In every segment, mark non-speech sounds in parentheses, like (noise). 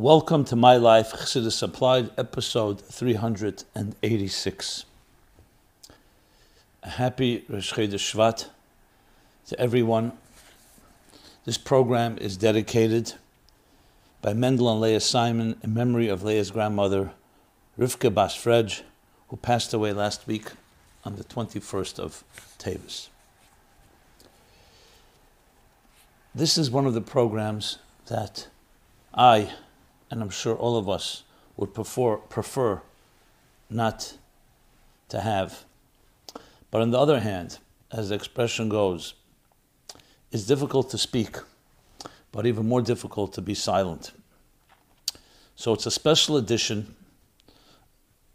Welcome to My Life Chassidus Applied, episode 386. A happy Rosh Chodesh Shvat to everyone. This program is dedicated by Mendel and Leah Simon in memory of Leah's grandmother, Rivka Bas Frej, who passed away last week on the 21st of Tavis. This is one of the programs that I and I'm sure all of us would prefer, prefer not to have. But on the other hand, as the expression goes, it's difficult to speak, but even more difficult to be silent. So it's a special edition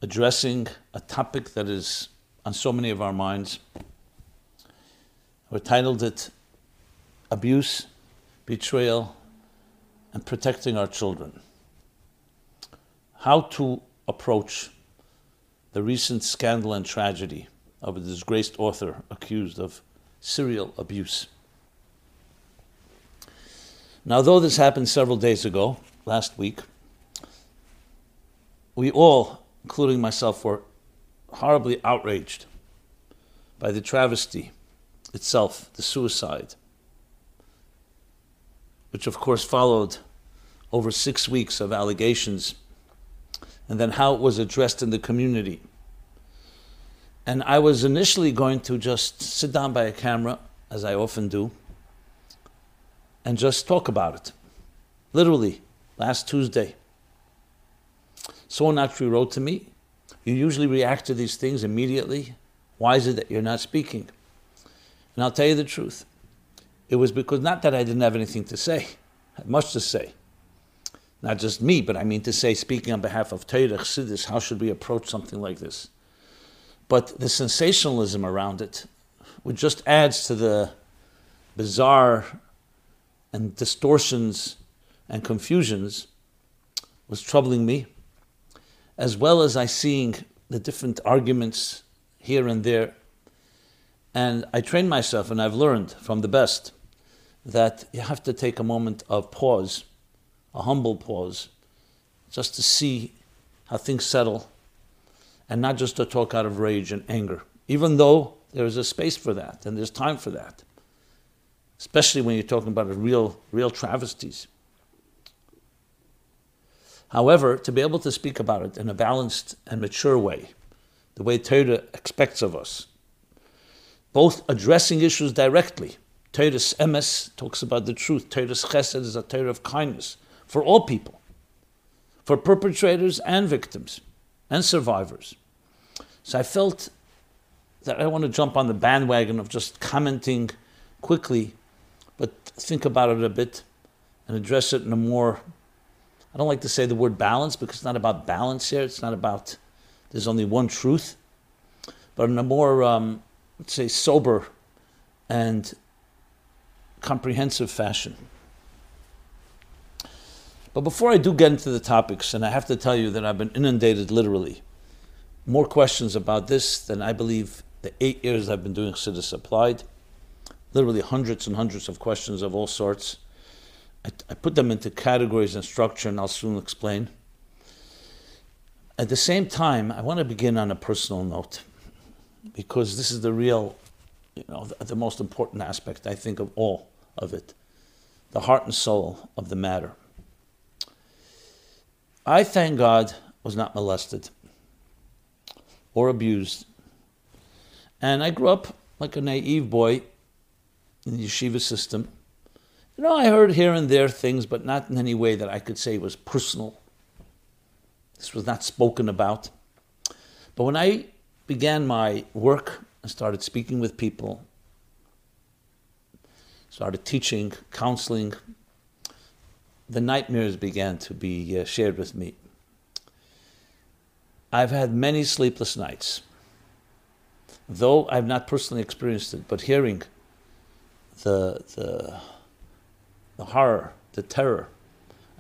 addressing a topic that is on so many of our minds. We titled it Abuse, Betrayal, and Protecting Our Children how to approach the recent scandal and tragedy of a disgraced author accused of serial abuse. Now, though this happened several days ago, last week, we all, including myself, were horribly outraged by the travesty itself, the suicide, which of course followed over six weeks of allegations and then how it was addressed in the community. And I was initially going to just sit down by a camera, as I often do, and just talk about it. Literally, last Tuesday. Someone actually wrote to me, You usually react to these things immediately. Why is it that you're not speaking? And I'll tell you the truth. It was because not that I didn't have anything to say, I had much to say not just me, but I mean to say, speaking on behalf of Torah Chassidus, how should we approach something like this? But the sensationalism around it, which just adds to the bizarre and distortions and confusions, was troubling me, as well as I seeing the different arguments here and there. And I trained myself, and I've learned from the best that you have to take a moment of pause a humble pause, just to see how things settle, and not just to talk out of rage and anger, even though there is a space for that and there's time for that, especially when you're talking about real, real travesties. However, to be able to speak about it in a balanced and mature way, the way Torah expects of us, both addressing issues directly. Torah's emes talks about the truth. Torah's chesed is a Torah of kindness for all people, for perpetrators and victims and survivors. So I felt that I want to jump on the bandwagon of just commenting quickly, but think about it a bit and address it in a more, I don't like to say the word balance because it's not about balance here. It's not about, there's only one truth, but in a more, um, let's say, sober and comprehensive fashion. But before I do get into the topics, and I have to tell you that I've been inundated literally, more questions about this than I believe the eight years I've been doing Chassidus applied. Literally hundreds and hundreds of questions of all sorts. I, I put them into categories and structure, and I'll soon explain. At the same time, I want to begin on a personal note because this is the real, you know, the, the most important aspect, I think, of all of it the heart and soul of the matter. I, thank God, was not molested or abused. And I grew up like a naive boy in the yeshiva system. You know, I heard here and there things, but not in any way that I could say was personal. This was not spoken about. But when I began my work and started speaking with people, started teaching, counseling, the nightmares began to be uh, shared with me. I've had many sleepless nights. Though I've not personally experienced it, but hearing the, the, the horror, the terror.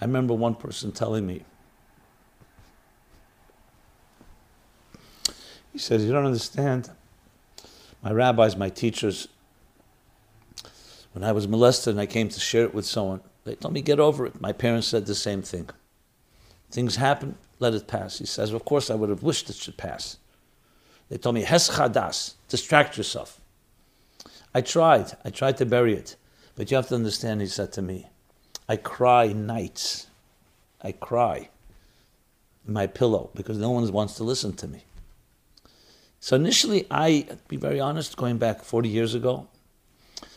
I remember one person telling me, he says, You don't understand. My rabbis, my teachers, when I was molested and I came to share it with someone, they told me, get over it. My parents said the same thing. Things happen, let it pass. He says, Of course, I would have wished it should pass. They told me, Hes chadas, distract yourself. I tried. I tried to bury it. But you have to understand, he said to me, I cry nights. I cry in my pillow because no one wants to listen to me. So initially, I, to be very honest, going back 40 years ago,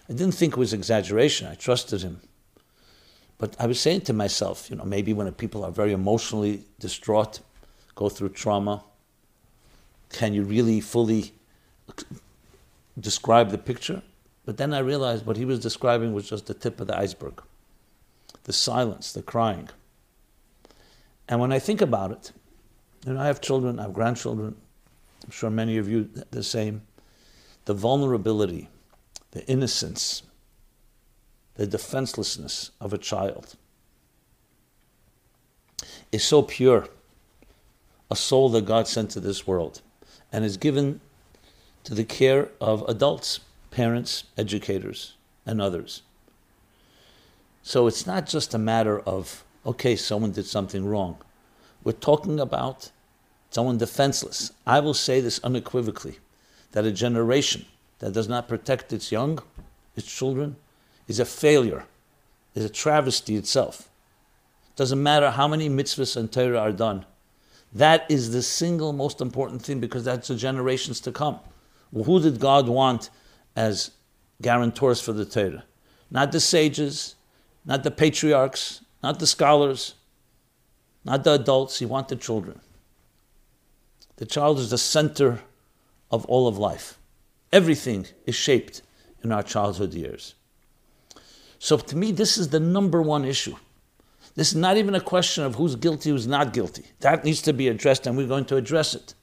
I didn't think it was exaggeration. I trusted him. But I was saying to myself, you know, maybe when people are very emotionally distraught, go through trauma, can you really fully describe the picture? But then I realized what he was describing was just the tip of the iceberg the silence, the crying. And when I think about it, you know, I have children, I have grandchildren, I'm sure many of you the same. The vulnerability, the innocence, the defenselessness of a child is so pure, a soul that God sent to this world and is given to the care of adults, parents, educators, and others. So it's not just a matter of, okay, someone did something wrong. We're talking about someone defenseless. I will say this unequivocally that a generation that does not protect its young, its children, is a failure, is a travesty itself. Doesn't matter how many mitzvahs and Torah are done. That is the single most important thing because that's the generations to come. Well, who did God want as guarantors for the Torah? Not the sages, not the patriarchs, not the scholars, not the adults. He wanted the children. The child is the center of all of life. Everything is shaped in our childhood years. So to me, this is the number one issue. This is not even a question of who's guilty, who's not guilty. That needs to be addressed, and we're going to address it.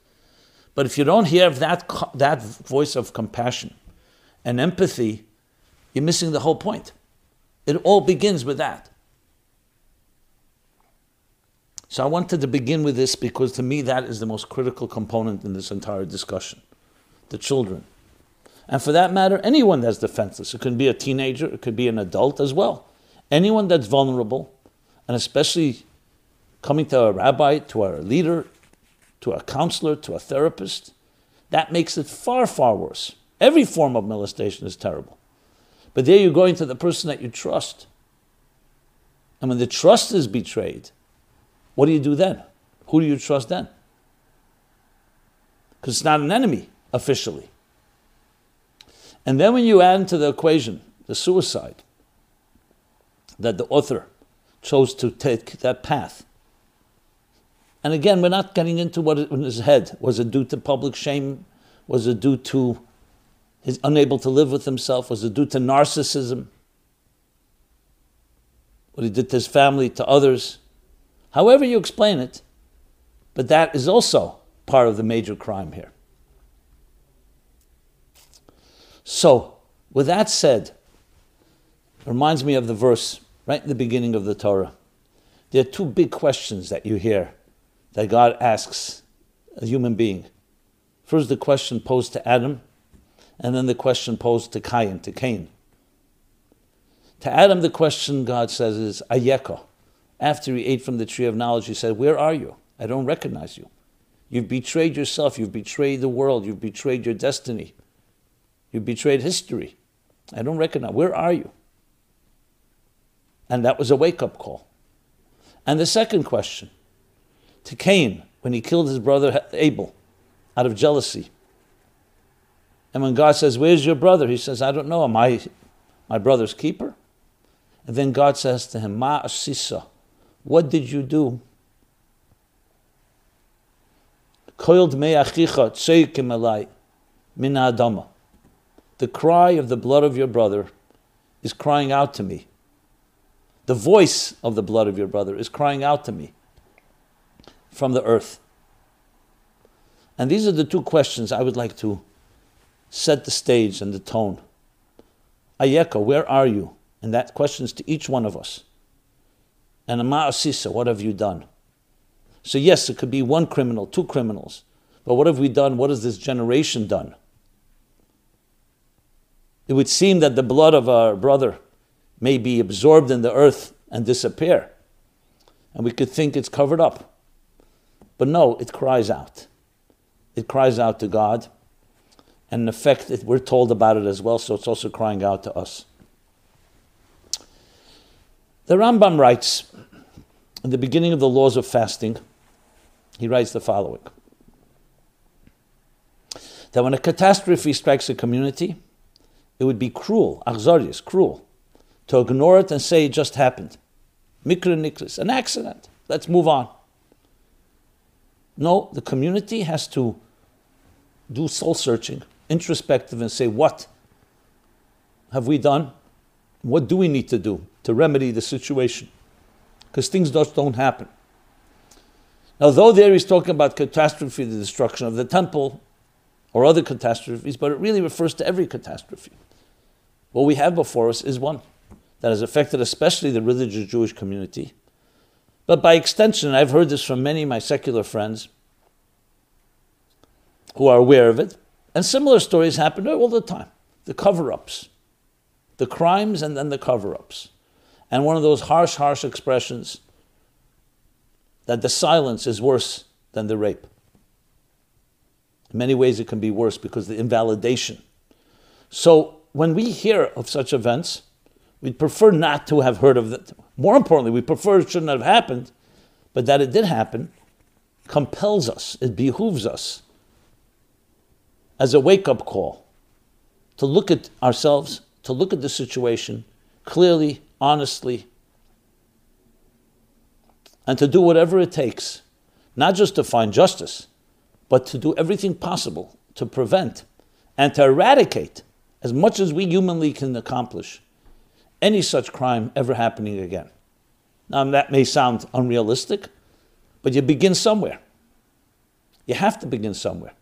But if you don't hear that, that voice of compassion and empathy, you're missing the whole point. It all begins with that. So I wanted to begin with this because to me that is the most critical component in this entire discussion. The children. And for that matter, anyone that's defenseless. It could be a teenager, it could be an adult as well. Anyone that's vulnerable, and especially coming to a rabbi, to our leader, to a counselor, to a therapist, that makes it far, far worse. Every form of molestation is terrible. But there you're going to the person that you trust. And when the trust is betrayed, what do you do then? Who do you trust then? Because it's not an enemy officially. And then when you add into the equation the suicide that the author chose to take that path. And again, we're not getting into what in his head. Was it due to public shame? Was it due to his unable to live with himself? Was it due to narcissism? What he did to his family, to others? However you explain it, but that is also part of the major crime here. So, with that said, it reminds me of the verse right in the beginning of the Torah. There are two big questions that you hear that God asks a human being. First, the question posed to Adam, and then the question posed to Cain, to Cain. To Adam, the question God says is Ayeko after he ate from the tree of knowledge, he said, Where are you? I don't recognize you. You've betrayed yourself. You've betrayed the world. You've betrayed your destiny. You've betrayed history. I don't recognize. Where are you? And that was a wake up call. And the second question to Cain when he killed his brother Abel out of jealousy. And when God says, Where's your brother? He says, I don't know. Am I my brother's keeper? And then God says to him, Ma asisa. What did you do? The cry of the blood of your brother is crying out to me. The voice of the blood of your brother is crying out to me from the earth. And these are the two questions I would like to set the stage and the tone. Ayeka, where are you? And that question is to each one of us. And Ma'asisa, what have you done? So, yes, it could be one criminal, two criminals. But what have we done? What has this generation done? It would seem that the blood of our brother may be absorbed in the earth and disappear. and we could think it's covered up. But no, it cries out. It cries out to God. And in effect, it, we're told about it as well, so it's also crying out to us. The Rambam writes, in the beginning of the laws of fasting, he writes the following that when a catastrophe strikes a community, it would be cruel, achzorius, cruel, to ignore it and say it just happened. Mikra nikris, an accident. Let's move on. No, the community has to do soul searching, introspective, and say, what have we done? What do we need to do to remedy the situation? Because things just don't happen. Now, though there he's talking about catastrophe, the destruction of the temple, or other catastrophes, but it really refers to every catastrophe. What we have before us is one that has affected especially the religious Jewish community. But by extension, I've heard this from many of my secular friends who are aware of it, and similar stories happen all the time. The cover ups, the crimes, and then the cover ups. And one of those harsh, harsh expressions that the silence is worse than the rape. In many ways, it can be worse because the invalidation. So, when we hear of such events, we'd prefer not to have heard of it. More importantly, we prefer it shouldn't have happened, but that it did happen compels us, it behooves us as a wake up call to look at ourselves, to look at the situation clearly, honestly, and to do whatever it takes, not just to find justice, but to do everything possible to prevent and to eradicate as much as we humanly can accomplish any such crime ever happening again. Now, that may sound unrealistic, but you begin somewhere. You have to begin somewhere.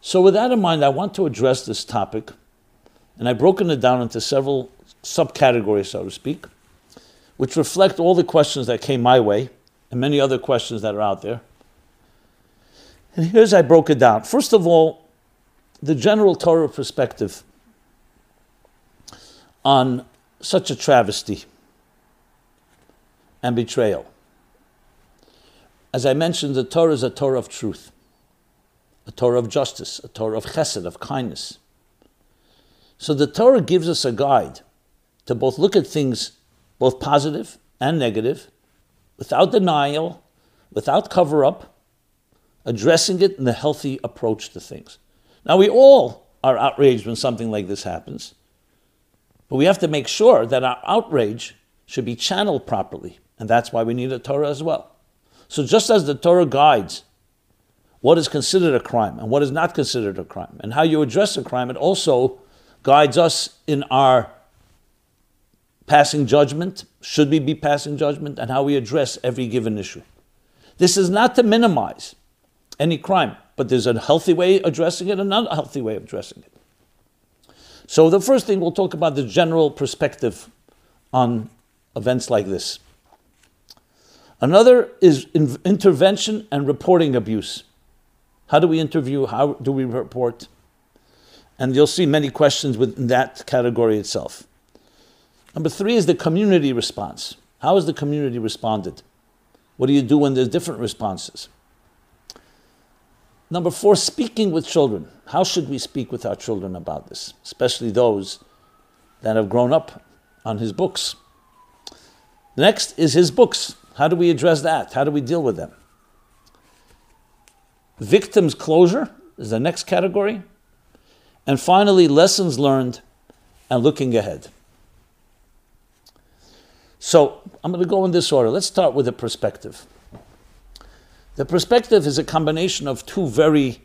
So, with that in mind, I want to address this topic, and I've broken it down into several subcategories, so to speak which reflect all the questions that came my way and many other questions that are out there. And here's I broke it down. First of all, the general Torah perspective on such a travesty and betrayal. As I mentioned, the Torah is a Torah of truth, a Torah of justice, a Torah of chesed, of kindness. So the Torah gives us a guide to both look at things both positive and negative, without denial, without cover up, addressing it in a healthy approach to things. Now, we all are outraged when something like this happens, but we have to make sure that our outrage should be channeled properly, and that's why we need a Torah as well. So, just as the Torah guides what is considered a crime and what is not considered a crime, and how you address a crime, it also guides us in our passing judgment, should we be passing judgment, and how we address every given issue. This is not to minimize any crime, but there's a healthy way addressing it and an unhealthy way of addressing it. So, the first thing we'll talk about the general perspective on events like this. Another is in- intervention and reporting abuse. How do we interview? How do we report? And you'll see many questions within that category itself. Number three is the community response. How has the community responded? What do you do when there's different responses? Number four, speaking with children. How should we speak with our children about this, especially those that have grown up on his books? Next is his books. How do we address that? How do we deal with them? Victims' closure is the next category. And finally, lessons learned and looking ahead. So I'm going to go in this order. Let's start with the perspective. The perspective is a combination of two very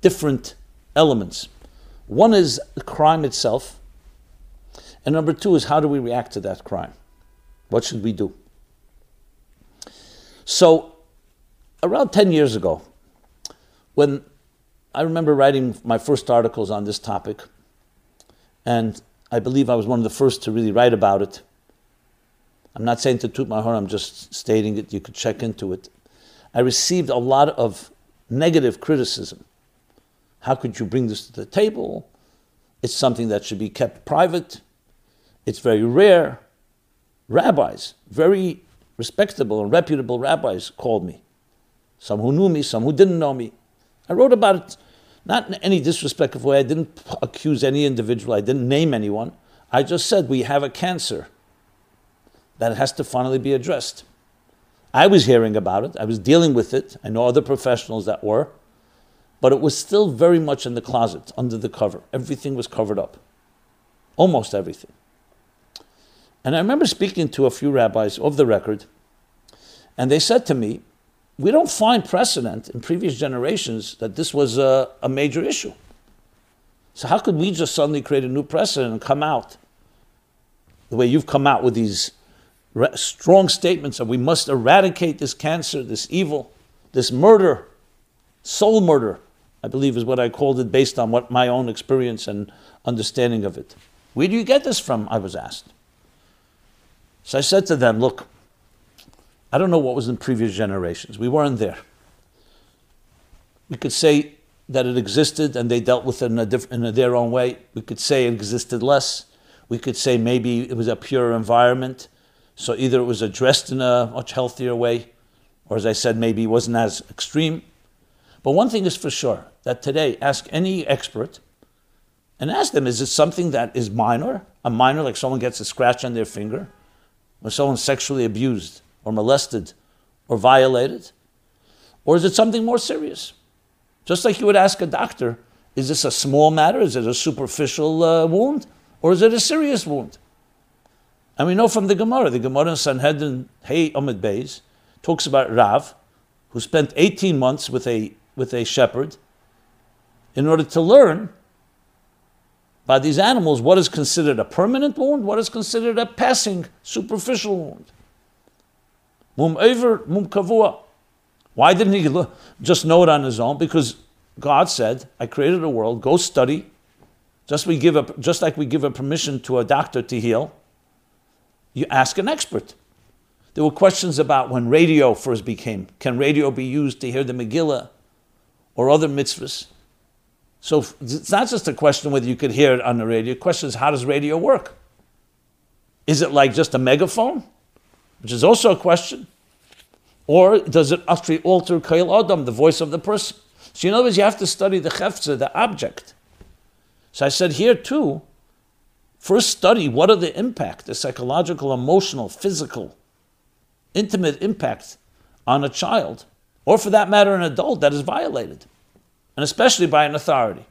different elements. One is the crime itself, and number two is how do we react to that crime? What should we do? So, around 10 years ago, when I remember writing my first articles on this topic, and I believe I was one of the first to really write about it I'm not saying to toot my horn, I'm just stating it. You could check into it. I received a lot of negative criticism. How could you bring this to the table? It's something that should be kept private. It's very rare. Rabbis, very respectable and reputable rabbis called me. Some who knew me, some who didn't know me. I wrote about it, not in any disrespectful way. I didn't accuse any individual, I didn't name anyone. I just said we have a cancer that has to finally be addressed. I was hearing about it, I was dealing with it. I know other professionals that were, but it was still very much in the closet, under the cover. Everything was covered up, almost everything. And I remember speaking to a few rabbis of the record, and they said to me, We don't find precedent in previous generations that this was a, a major issue. So, how could we just suddenly create a new precedent and come out the way you've come out with these strong statements of we must eradicate this cancer, this evil, this murder, soul murder, I believe is what I called it based on what my own experience and understanding of it. Where do you get this from? I was asked. So I said to them, Look, I don't know what was in previous generations. We weren't there. We could say that it existed and they dealt with it in, diff- in a, their own way. We could say it existed less. We could say maybe it was a pure environment. So either it was addressed in a much healthier way, or as I said, maybe it wasn't as extreme. But one thing is for sure that today, ask any expert and ask them is it something that is minor? A minor, like someone gets a scratch on their finger? Or someone sexually abused or molested or violated? Or is it something more serious? Just like you would ask a doctor, is this a small matter? Is it a superficial uh, wound? Or is it a serious wound? And we know from the Gemara, the Gemara in Sanhedrin, Hey Omid Beis, talks about Rav, who spent 18 months with a, with a shepherd in order to learn by these animals what is considered a permanent wound, what is considered a passing, superficial wound. Mum over, mum kavua. Why didn't he just know it on his own? Because God said, I created a world, go study. Just, we give a, just like we give a permission to a doctor to heal, you ask an expert. There were questions about when radio first became. Can radio be used to hear the Megillah or other mitzvahs? So it's not just a question whether you could hear it on the radio. The question is, how does radio work? Is it like just a megaphone? Which is also a question. Or does it actually alter Kail Adam, the voice of the person? So in other words, you have to study the chefza, the object. So I said here too, First, study what are the impact, the psychological, emotional, physical, intimate impact on a child, or for that matter, an adult that is violated, and especially by an authority,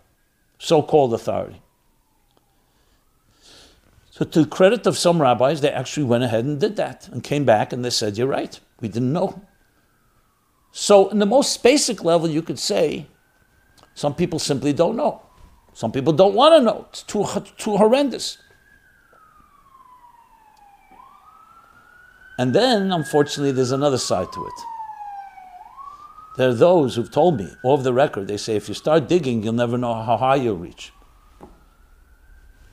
so called authority. So, to the credit of some rabbis, they actually went ahead and did that and came back and they said, You're right, we didn't know. So, in the most basic level, you could say some people simply don't know. Some people don't want to know. It's too, too horrendous. And then, unfortunately, there's another side to it. There are those who've told me, off the record, they say if you start digging, you'll never know how high you'll reach.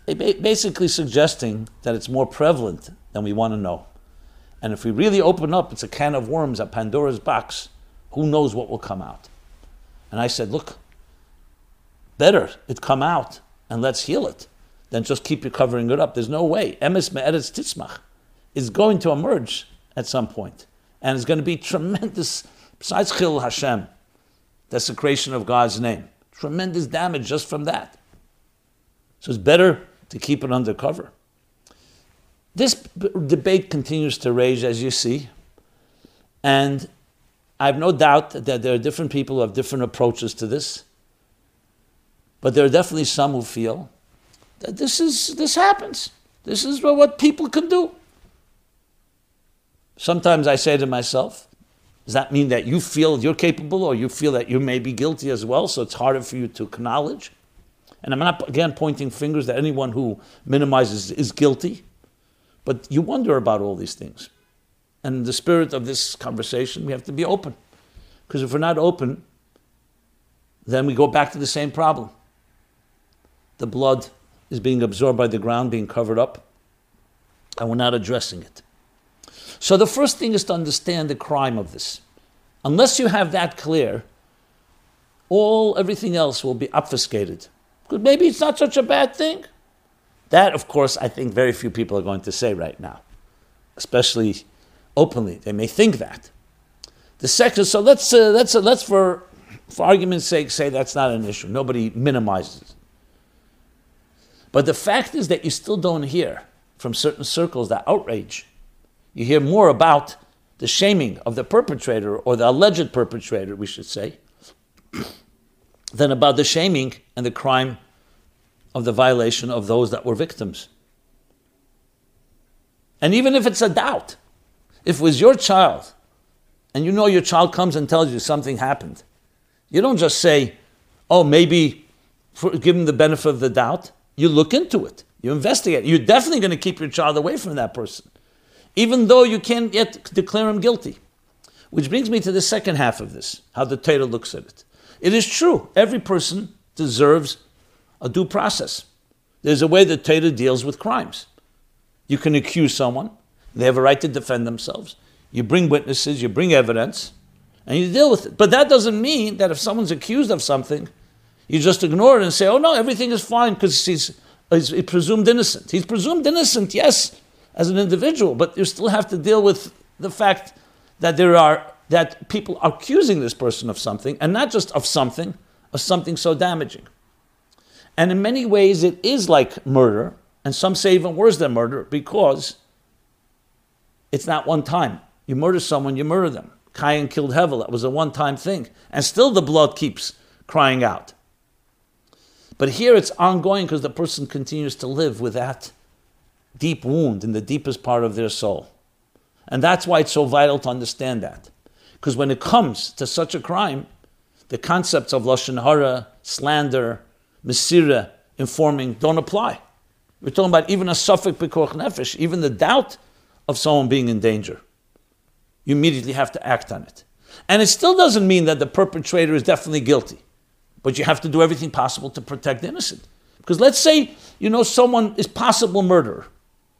Basically, suggesting that it's more prevalent than we want to know. And if we really open up, it's a can of worms at Pandora's box. Who knows what will come out? And I said, look, better it come out and let's heal it than just keep you covering it up. There's no way. Emes me'eretz titzmach is going to emerge at some. And it's going to be tremendous, besides Chil Hashem, desecration of God's name, tremendous damage just from that. So it's better to keep it under cover. This b- debate continues to rage, as you see, and I have no doubt that there are different people who have different approaches to this, but there are definitely some who feel that this is this happens. This is what people can do. Sometimes I say to myself, does that mean that you feel you're capable or you feel that you may be guilty as well, so it's harder for you to acknowledge? And I'm not, again, pointing fingers that anyone who minimizes is guilty, but you wonder about all these things. And in the spirit of this conversation, we have to be open. Because if we're not open, then we go back to the same problem. The blood is being absorbed by the ground, being covered up, and we're not addressing it. So the first thing is to understand the crime of this. Unless you have that clear, all everything else will be obfuscated. Because maybe it's not such a bad thing. That, of course, I think very few people are going to say right now, especially openly. They may think that. The second, so let's uh, let's uh, let's for for argument's sake say that's not an issue. Nobody minimizes. it. But the fact is that you still don't hear from certain circles that outrage. You hear more about the shaming of the perpetrator or the alleged perpetrator, we should say, (clears throat) than about the shaming and the crime of the violation of those that were victims. And even if it's a doubt, if it was your child, and you know your child comes and tells you something happened, you don't just say, oh, maybe for, give him the benefit of the doubt. You look into it. You investigate. You're definitely going to keep your child away from that person, even though you can't yet declare him guilty. Which brings me to the second half of this, how the Torah looks at it. It is true, every person deserves a due process. There's a way the Torah deals with crimes. You can accuse someone, they have a right to defend themselves. You bring witnesses, you bring evidence, and you deal with it. But that doesn't mean that if someone's accused of something, you just ignore it and say, oh no, everything is fine because he's, he's presumed innocent. He's presumed innocent, yes, as an individual, but you still have to deal with the fact that there are that people are accusing this person of something, and not just of something, of something so damaging. And in many ways, it is like murder, and some say even worse than murder because it's not one time. You murder someone, you murder them. Cain killed Hevel, that was a one time thing. And still the blood keeps crying out. But here it's ongoing because the person continues to live with that deep wound in the deepest part of their soul. And that's why it's so vital to understand that. Because when it comes to such a crime, the concepts of Lashon Hara, slander, Mesira, informing don't apply. We're talking about even a safek Pekuach Nefesh, even the doubt of someone being in danger. You immediately have to act on it. And it still doesn't mean that the perpetrator is definitely guilty, but you have to do everything possible to protect the innocent. Because let's say, you know, someone is possible murderer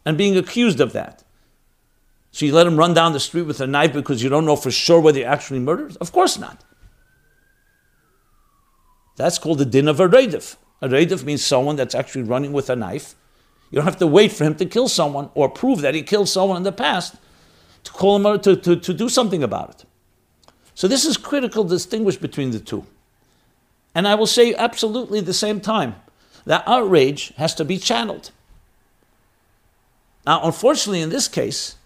and being accused of that. So you let him run down the street with a knife because you don't know for sure whether he actually murdered? Of course not. That's called the din of a redif. A redif means someone that's actually running with a knife. You don't have to wait for him to kill someone or prove that he killed someone in the past to call him to, to, to do something about it. So this is critical to distinguish between the two. And I will say absolutely the same time that outrage has to be channeled. Now, unfortunately, in this case,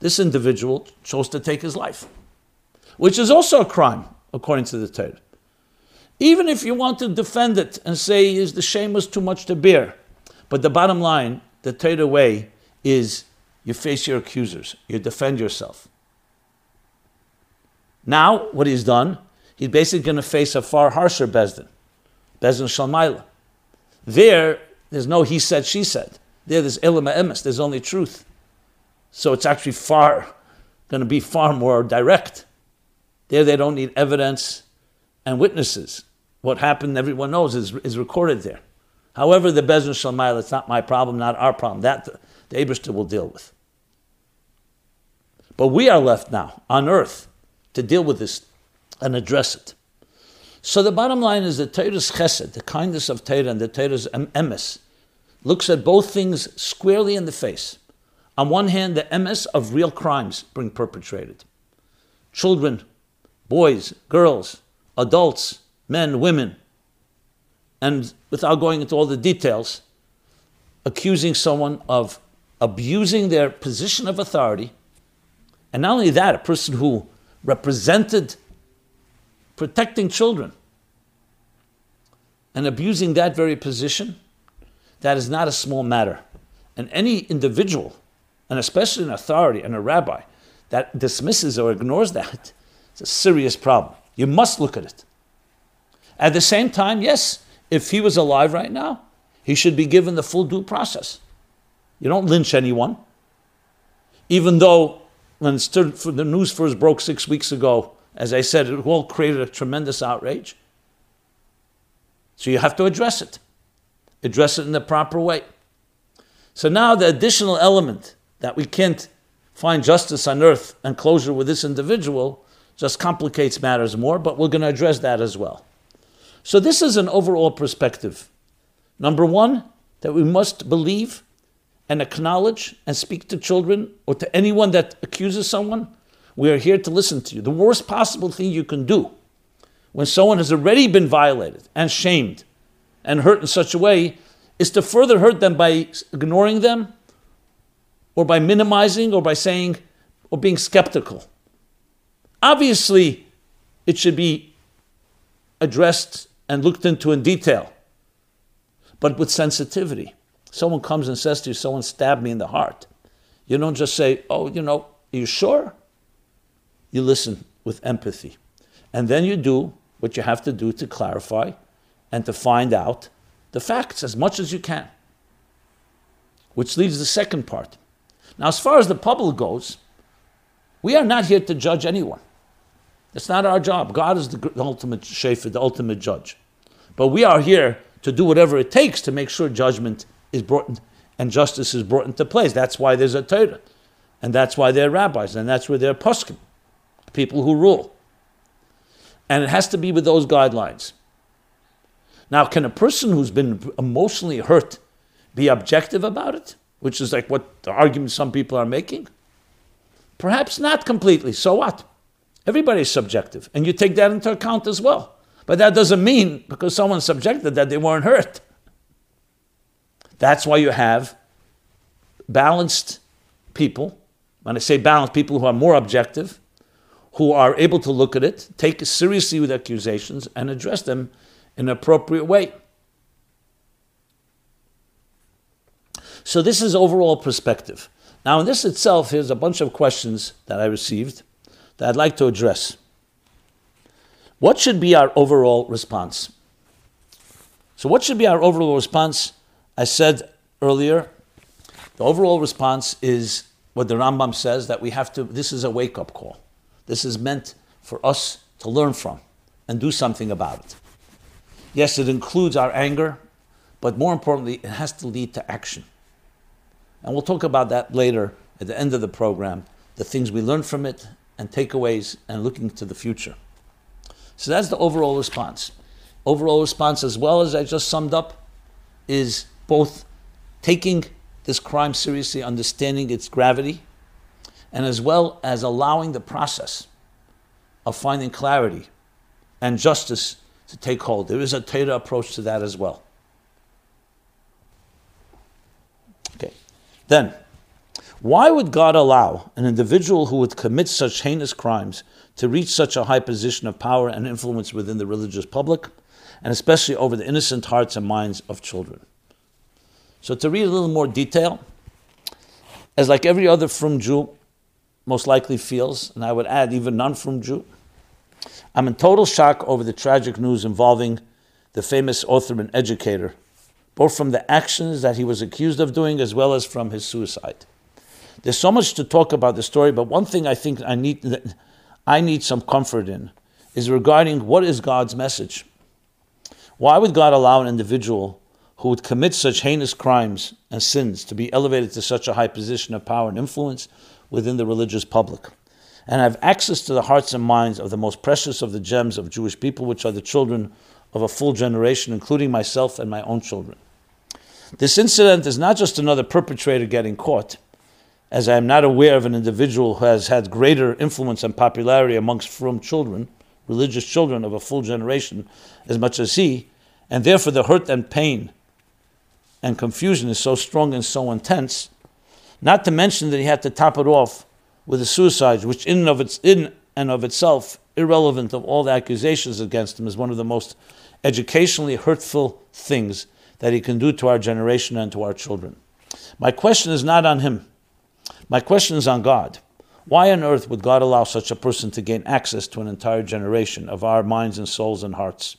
this individual chose to take his life, which is also a crime according to the Torah. Even if you want to defend it and say is the shame was too much to bear, but the bottom line, the Torah way is you face your accusers, you defend yourself. Now, what he's done, he's basically going to face a far harsher Bezdin, Bezdin Shalmaila. There, there's no he said, she said. There, there's ilma emes, there's only truth. So it's actually far, going to be far more direct. There, they don't need evidence and witnesses what happened, everyone knows, is, is recorded there. However, the Bezin Shalmayel, it's not my problem, not our problem. That the, the Abishter will deal with. But we are left now on earth to deal with this and address it. So the bottom line is the Torah's chesed, the kindness of Torah and the Torah's emes, looks at both things squarely in the face. On one hand, the emes of real crimes being perpetrated. Children, boys, girls, adults, men, women, and without going into all the details, accusing someone of abusing their position of authority. And not only that, a person who represented protecting children and abusing that very position, that is not a small matter. And any individual, and especially an authority and a rabbi, that dismisses or ignores that, it's a serious problem. You must look at it. At the same time, yes, if he was alive right now, he should be given the full due process. You don't lynch anyone. Even though when the news first broke six weeks ago, as I said, it all created a tremendous outrage. So you have to address it, address it in the proper way. So now the additional element that we can't find justice on earth and closure with this individual just complicates matters more, but we're going to address that as well. So, this is an overall perspective. Number one, that we must believe and acknowledge and speak to children or to anyone that accuses someone. We are here to listen to you. The worst possible thing you can do when someone has already been violated and shamed and hurt in such a way is to further hurt them by ignoring them or by minimizing or by saying or being skeptical. Obviously, it should be addressed and looked into in detail, but with sensitivity. Someone comes and says to you, Someone stabbed me in the heart. You don't just say, Oh, you know, are you sure? You listen with empathy. And then you do what you have to do to clarify and to find out the facts as much as you can. Which leads to the second part. Now, as far as the public goes, we are not here to judge anyone. It's not our job. God is the ultimate shafer, the ultimate judge. But we are here to do whatever it takes to make sure judgment is brought in, and justice is brought into place. That's why there's a Torah. And that's why there are rabbis, and that's where there are poskim, people who rule. And it has to be with those guidelines. Now, can a person who's been emotionally hurt be objective about it? Which is like what the argument some people are making? Perhaps not completely. So what? Everybody's subjective. And you take that into account as well. But that doesn't mean because someone's subjected that they weren't hurt. That's why you have balanced people. When I say balanced, people who are more objective, who are able to look at it, take seriously with accusations, and address them an appropriate way. So, this is overall perspective. Now, in this itself, here's a bunch of questions that I received that I'd like to address. What should be our overall response? So, what should be our overall response? I said earlier, the overall response is what the Rambam says that we have to, this is a wake up call. This is meant for us to learn from and do something about it. Yes, it includes our anger, but more importantly, it has to lead to action. And we'll talk about that later at the end of the program the things we learn from it and takeaways and looking to the future. So that's the overall response. Overall response, as well as I just summed up, is both taking this crime seriously, understanding its gravity, and as well as allowing the process of finding clarity and justice to take hold. There is a Torah approach to that as well. Okay. Then, why would God allow an individual who would commit such heinous crimes to reach such a high position of power and influence within the religious public, and especially over the innocent hearts and minds of children? So, to read a little more detail, as like every other frum Jew most likely feels, and I would add even non frum Jew, I'm in total shock over the tragic news involving the famous author and educator, both from the actions that he was accused of doing as well as from his suicide. There's so much to talk about the story, but one thing I think I need, I need some comfort in is regarding what is God's message. Why would God allow an individual who would commit such heinous crimes and sins to be elevated to such a high position of power and influence within the religious public? And have access to the hearts and minds of the most precious of the gems of Jewish people, which are the children of a full generation, including myself and my own children. This incident is not just another perpetrator getting caught, as I am not aware of an individual who has had greater influence and popularity amongst frum children, religious children of a full generation, as much as he, and therefore the hurt and pain and confusion is so strong and so intense. Not to mention that he had to top it off with a suicide, which in and of its in and of itself, irrelevant of all the accusations against him, is one of the most educationally hurtful things that he can do to our generation and to our children. My question is not on him. My question is on God. Why on earth would God allow such a person to gain access to an entire generation of our minds and souls and hearts?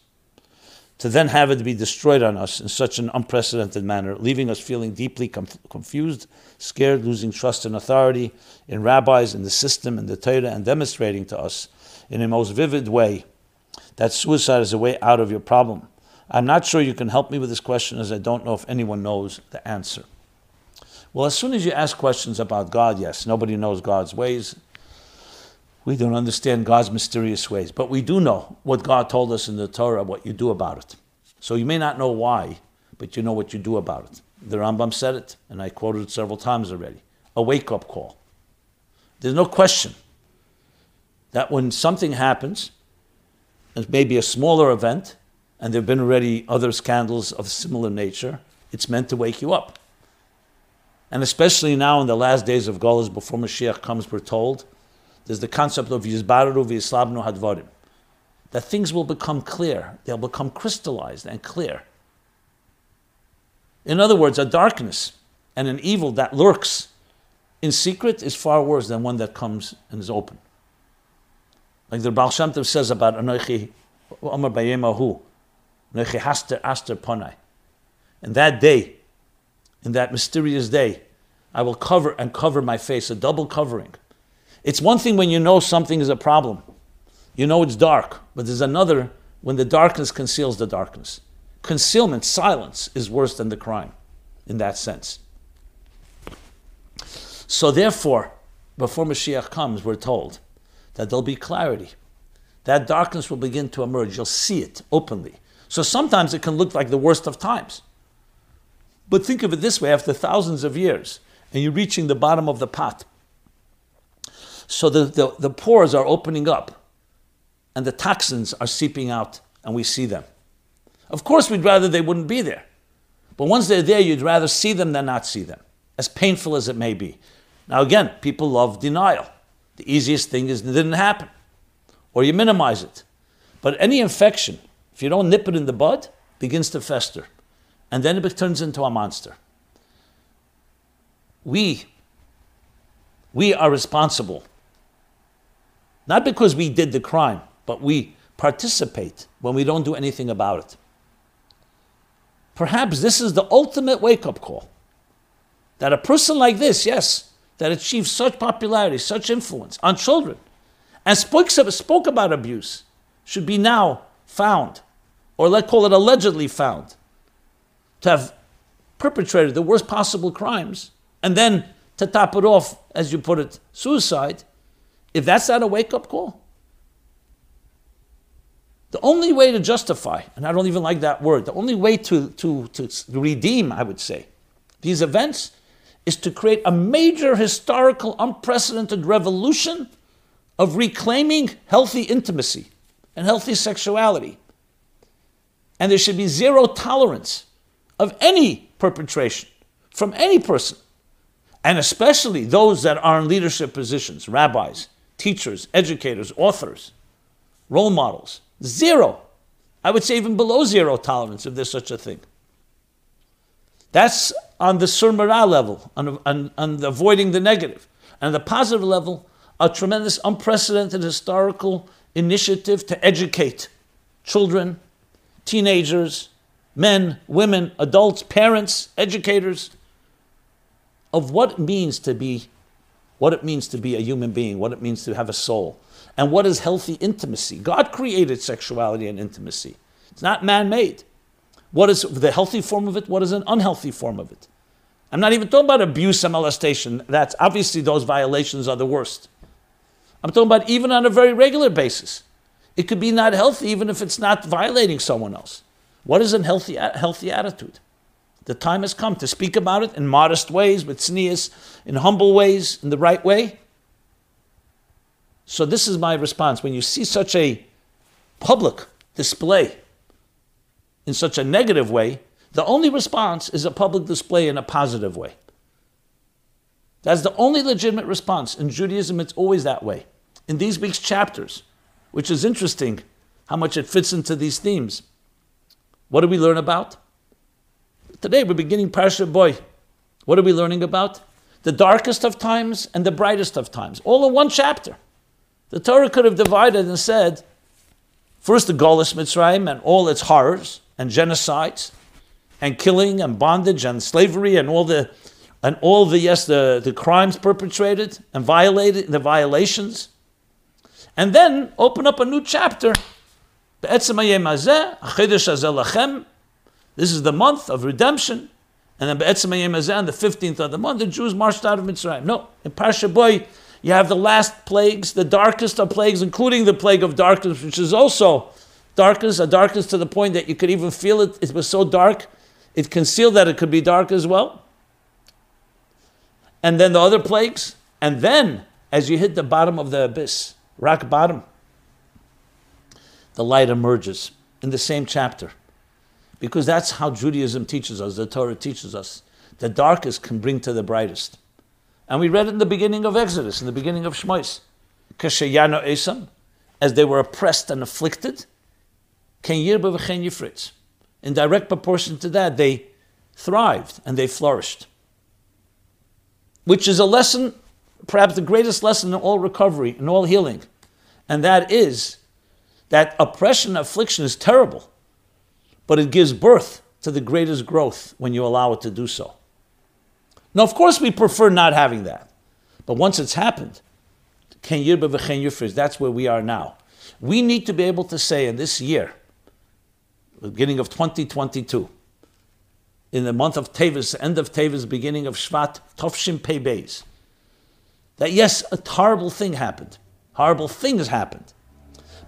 To then have it be destroyed on us in such an unprecedented manner, leaving us feeling deeply confused, scared, losing trust in authority, in rabbis, in the system, in the Torah, and demonstrating to us in a most vivid way that suicide is a way out of your problem. I'm not sure you can help me with this question as I don't know if anyone knows the answer. Well, as soon as you ask questions about God, yes, nobody knows God's ways. We don't understand God's mysterious ways, but we do know what God told us in the Torah, what you do about it. So you may not know why, but you know what you do about it. The Rambam said it, and I quoted it several times already. A wake up call. There's no question that when something happens, and may be a smaller event, and there have been already other scandals of similar nature, it's meant to wake you up. And especially now in the last days of Golas, before Mashiach comes, we're told, there's the concept of Yizbararu v'yislabnu hadvarim, that things will become clear, they'll become crystallized and clear. In other words, a darkness and an evil that lurks in secret is far worse than one that comes and is open. Like the Baal Shem Tov says about Anochi Amar Bayemahu, Anochi Haster Aster Ponai. In that day, in that mysterious day, I will cover and cover my face, a double covering. It's one thing when you know something is a problem. You know it's dark, but there's another when the darkness conceals the darkness. Concealment, silence, is worse than the crime in that sense. So, therefore, before Mashiach comes, we're told that there'll be clarity. That darkness will begin to emerge. You'll see it openly. So, sometimes it can look like the worst of times. But think of it this way after thousands of years, and you're reaching the bottom of the pot. So the, the, the pores are opening up, and the toxins are seeping out, and we see them. Of course, we'd rather they wouldn't be there. But once they're there, you'd rather see them than not see them, as painful as it may be. Now, again, people love denial. The easiest thing is it didn't happen, or you minimize it. But any infection, if you don't nip it in the bud, begins to fester, and then it turns into a monster. We, we are responsible, not because we did the crime, but we participate when we don't do anything about it. Perhaps this is the ultimate wake up call. That a person like this, yes, that achieved such popularity, such influence on children, and spoke, spoke about abuse, should be now found, or let's call it allegedly found, to have perpetrated the worst possible crimes, and then to top it off, as you put it, suicide. If that's not a wake up call, the only way to justify, and I don't even like that word, the only way to, to, to redeem, I would say, these events is to create a major historical, unprecedented revolution of reclaiming healthy intimacy and healthy sexuality. And there should be zero tolerance of any perpetration from any person, and especially those that are in leadership positions rabbis, teachers, educators, authors, role models. Zero. I would say even below zero tolerance if there's such a thing. That's on the sur mera level, on, on, on avoiding the negative. And the positive level, a tremendous, unprecedented historical initiative to educate children, teenagers, men, women, adults, parents, educators of what it means to be what it means to be a human being, what it means to have a soul, and what is healthy intimacy. God created sexuality and intimacy. It's not man-made. What is the healthy form of it? What is an unhealthy form of it? I'm not even talking about abuse and molestation. That's obviously those violations are the worst. I'm talking about even on a very regular basis. It could be not healthy even if it's not violating someone else. What is a healthy, healthy attitude? The time has come to speak about it in modest ways, with tznius, in humble ways, in the right way. So this is my response. When you see such a public display in such a negative way, the only response is a public display in a positive way. That's the only legitimate response. In Judaism, it's always that way. In these week's chapters, which is interesting how much it fits into these themes. What do we learn about? Today we're beginning Parsha Boy. What are we learning about? The darkest of times and the brightest of times, all in one chapter. The Torah could have divided and said, first the Golis Mitzrayim and all its horrors and genocides and killing and bondage and slavery and all the and all the yes the, the crimes perpetrated and violated the violations and then open up a new chapter this is the month of redemption and then on the 15th of the month the Jews marched out of Mitzrayim no in Parsha Boy you have the last plagues, the darkest of plagues, including the plague of darkness, which is also darkness, a darkness to the point that you could even feel it. It was so dark, it concealed that it could be dark as well. And then the other plagues. And then, as you hit the bottom of the abyss, rock bottom, the light emerges in the same chapter. Because that's how Judaism teaches us, the Torah teaches us. The darkest can bring to the brightest. And we read it in the beginning of Exodus, in the beginning of Shmois. Kashayano Esam, as they were oppressed and afflicted, Ken Yirba v'chen Yifritz. In direct proportion to that, they thrived and they flourished. Which is a lesson, perhaps the greatest lesson in all recovery and all healing. And that is that oppression, affliction is terrible, but it gives birth to the greatest growth when you allow it to do so. Now, of course, we prefer not having that. But once it's happened, that's where we are now. We need to be able to say in this year, beginning of 2022, in the month of Tevis, end of Tevis, beginning of Shvat, Tovshim Pei Beis, that yes, a horrible thing happened. Horrible things happened.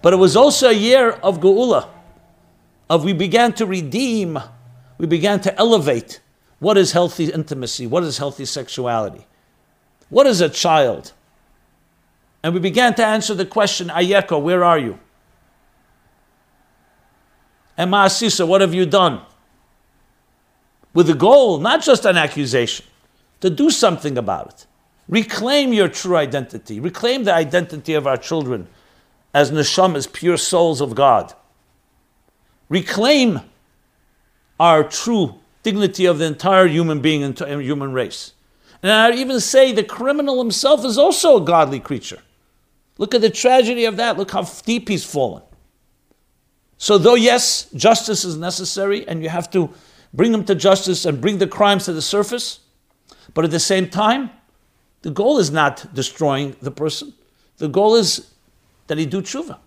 But it was also a year of Geula, of we began to redeem, we began to elevate what is healthy intimacy, what is healthy sexuality, what is a child. And we began to answer the question, Ayeko, where are you? And Ma'asisa, what have you done? With the goal, not just an accusation, to do something about it. Reclaim your true identity. Reclaim the identity of our children as neshamas, pure souls of God. Reclaim our true dignity of the entire human being and human race. And I'd even say the criminal himself is also a godly creature. Look at the tragedy of that. Look how deep he's fallen. So, though, yes, justice is necessary and you have to bring them to justice and bring the crimes to the surface, but at the same time, the goal is not destroying the person. The goal is that he do tshuva.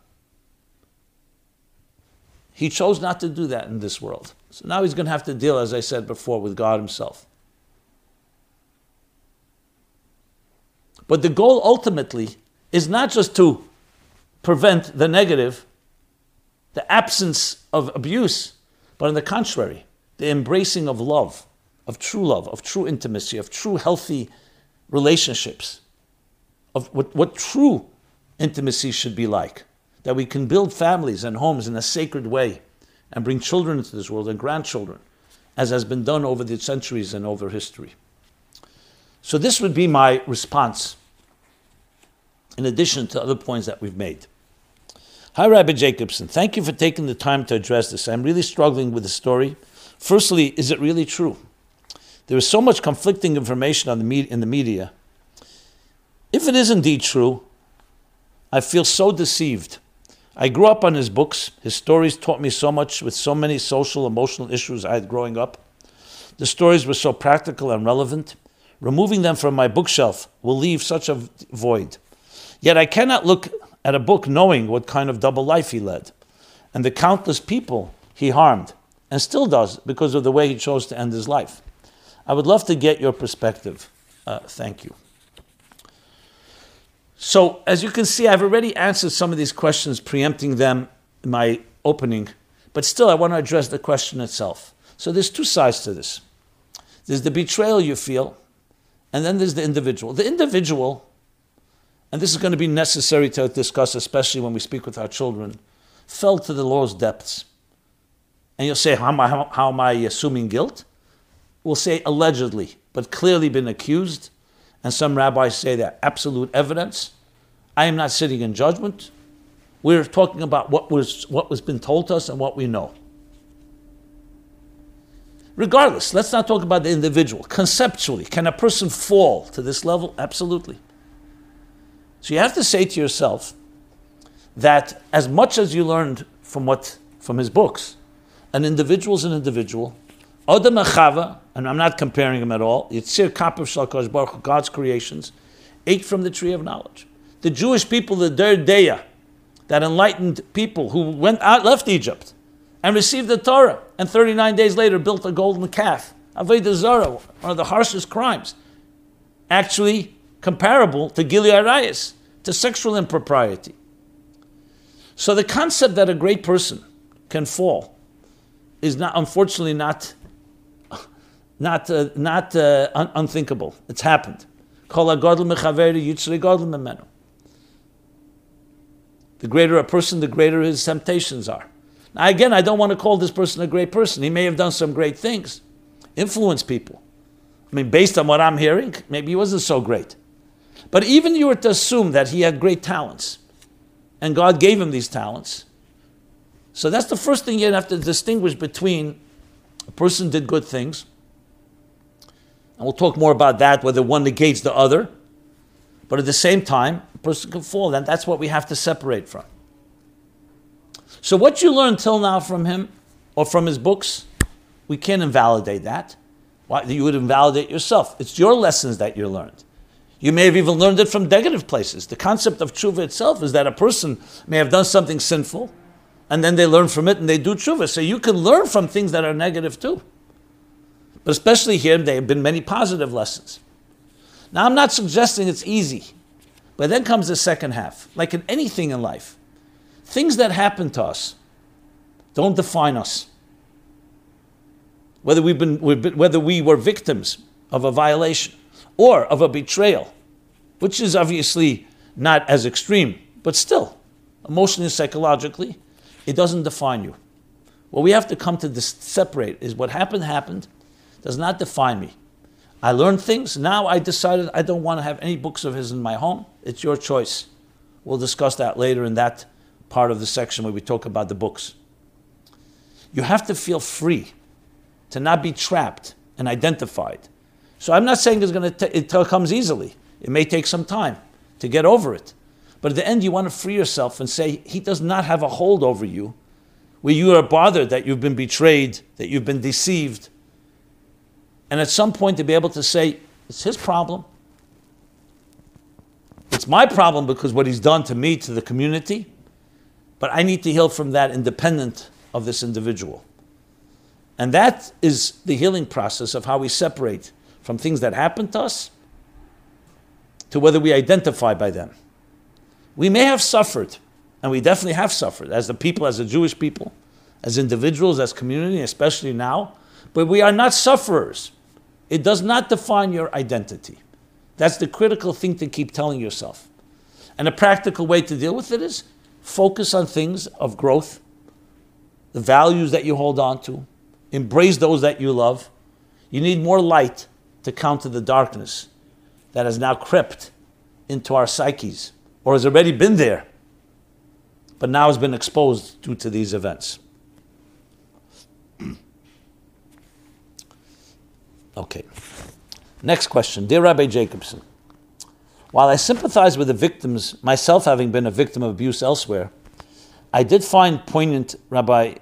He chose not to do that in this world. So now he's going to have to deal, as I said before, with God himself. But the goal ultimately is not just to prevent the negative, the absence of abuse, but on the contrary, the embracing of love, of true love, of true intimacy, of true healthy relationships, of what, what true intimacy should be like. That we can build families and homes in a sacred way and bring children into this world and grandchildren, as has been done over the centuries and over history. So, this would be my response in addition to other points that we've made. Hi, Rabbi Jacobson. Thank you for taking the time to address this. I'm really struggling with the story. Firstly, is it really true? There is so much conflicting information on the in the media. If it is indeed true, I feel so deceived. I grew up on his books. His stories taught me so much with so many social, emotional issues I had growing up. The stories were so practical and relevant. Removing them from my bookshelf will leave such a void. Yet I cannot look at a book knowing what kind of double life he led and the countless people he harmed and still does because of the way he chose to end his life. I would love to get your perspective. Uh, thank you. So, as you can see, I've already answered some of these questions, preempting them in my opening, but still, I want to address the question itself. So, there's two sides to this there's the betrayal you feel, and then there's the individual. The individual and this is going to be necessary to discuss, especially when we speak with our children, fell to the law's depths. And you'll say, how am I, how, how am I assuming guilt? We'll say allegedly, but clearly been accused. And some rabbis say that absolute evidence. I am not sitting in judgment. We're talking about what was what was been told to us and what we know. Regardless, let's not talk about the individual. Conceptually, can a person fall to this level? Absolutely. So you have to say to yourself that as much as you learned from what from his books, an individual is an individual. Adam and I'm not comparing them at all, Yitzir Kapav Shalkosh Baruch God's creations, ate from the tree of knowledge. The Jewish people, the Der Deya, that enlightened people who went out, left Egypt, and received the Torah, and 39 days later built a golden calf. Avodah Zarah, one of the harshest crimes. Actually, comparable to Gilui Arayis, to sexual impropriety. So the concept that a great person can fall is not, unfortunately, not not, uh, not uh, un- unthinkable. It's happened. The greater a person, the greater his temptations are. Now, again, I don't want to call this person a great person. He may have done some great things, influence people. I mean, based on what I'm hearing, maybe he wasn't so great. But even you were to assume that he had great talents, and God gave him these talents. So that's the first thing you have to distinguish between a person did good things, and we'll talk more about that, whether one negates the other. But at the same time, a person can fall, and that's what we have to separate from. So, what you learned till now from him or from his books, we can't invalidate that. Why, you would invalidate yourself. It's your lessons that you learned. You may have even learned it from negative places. The concept of tshuva itself is that a person may have done something sinful, and then they learn from it and they do tshuva. So you can learn from things that are negative too. But especially here, there have been many positive lessons. Now, I'm not suggesting it's easy, but then comes the second half. Like in anything in life, things that happen to us don't define us. Whether, we've been, whether we were victims of a violation or of a betrayal, which is obviously not as extreme, but still, emotionally and psychologically, it doesn't define you. What we have to come to separate is what happened, happened, does not define me. I learned things. Now I decided I don't want to have any books of his in my home. It's your choice. We'll discuss that later in that part of the section where we talk about the books. You have to feel free to not be trapped and identified. So I'm not saying it's going to it comes easily. It may take some time to get over it. But at the end, you want to free yourself and say, He does not have a hold over you, where you are bothered that you've been betrayed, that you've been deceived, and at some point to be able to say, it's his problem. It's my problem because what he's done to me, to the community, but I need to heal from that independent of this individual. And that is the healing process of how we separate from things that happen to us to whether we identify by them. We may have suffered, and we definitely have suffered as the people, as the Jewish people, as individuals, as community, especially now, but we are not sufferers. It does not define your identity. That's the critical thing to keep telling yourself. And a practical way to deal with it is focus on things of growth, the values that you hold on to, embrace those that you love. You need more light to counter the darkness that has now crept into our psyches or has already been there, but now has been exposed due to these events. Okay. Next question. Dear Rabbi Jacobson, while I sympathize with the victims, myself having been a victim of abuse elsewhere, I did find poignant, Rabbi,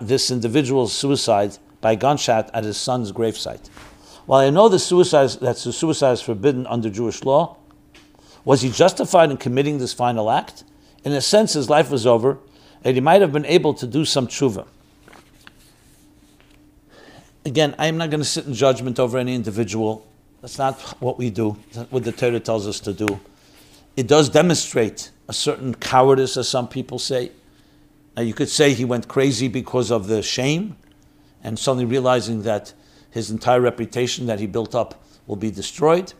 this individual's suicide by gunshot at his son's gravesite. While I know the suicide, that the suicide is forbidden under Jewish law, was he justified in committing this final act? In a sense, his life was over, and he might have been able to do some tshuva again, I am not going to sit in judgment over any individual. That's not what we do. That's what the Torah tells us to do. It does demonstrate a certain cowardice, as some people say. Now, you could say he went crazy because of the shame and suddenly realizing that his entire reputation that he built up will be destroyed.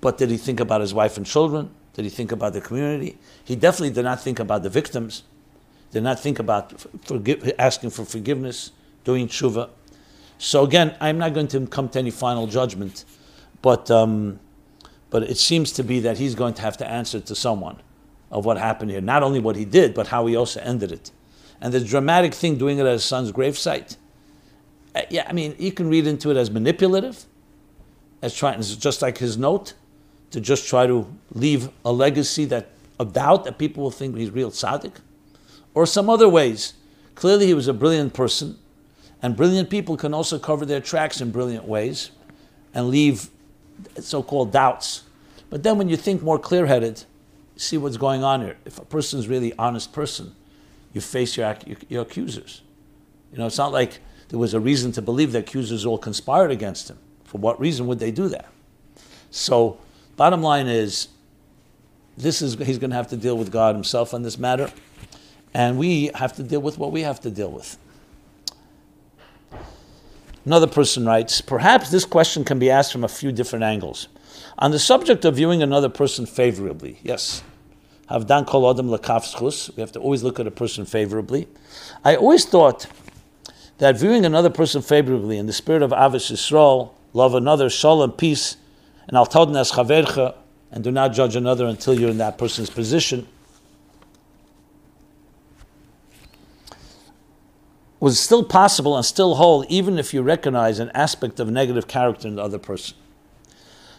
But did he think about his wife and children? Did he think about the community? He definitely did not think about the victims, did not think about forgive, asking for forgiveness, doing tshuva. So again, I'm not going to come to any final judgment, but um, but it seems to be that he's going to have to answer to someone of what happened here. Not only what he did, but how he also ended it. And the dramatic thing doing it at his son's gravesite. Uh, yeah, I mean, you can read into it as manipulative, as trying, just like his note, to just try to leave a legacy that of doubt that people will think he's real tzaddik, or some other ways. Clearly, he was a brilliant person and brilliant people can also cover their tracks in brilliant ways and leave so called doubts. But then when you think more clear headed, see what's going on here. If a person is really honest person, you face your, your accusers. You know, it's not like there was a reason to believe the accusers all conspired against him. For what reason would they do that? So, bottom line is, this is he's going to have to deal with God himself on this matter, and we have to deal with what we have to deal with. Another person writes, perhaps this question can be asked from a few different angles. On the subject of viewing another person favorably, yes, Havdan kol adam lekafschus, we have to always look at a person favorably. I always thought that viewing another person favorably in the spirit of Ahavas Yisrael, love another, shalom, peace, and al chavercha, and do not judge another until you're in that person's position, was still possible and still whole, even if you recognize an aspect of negative character in the other person.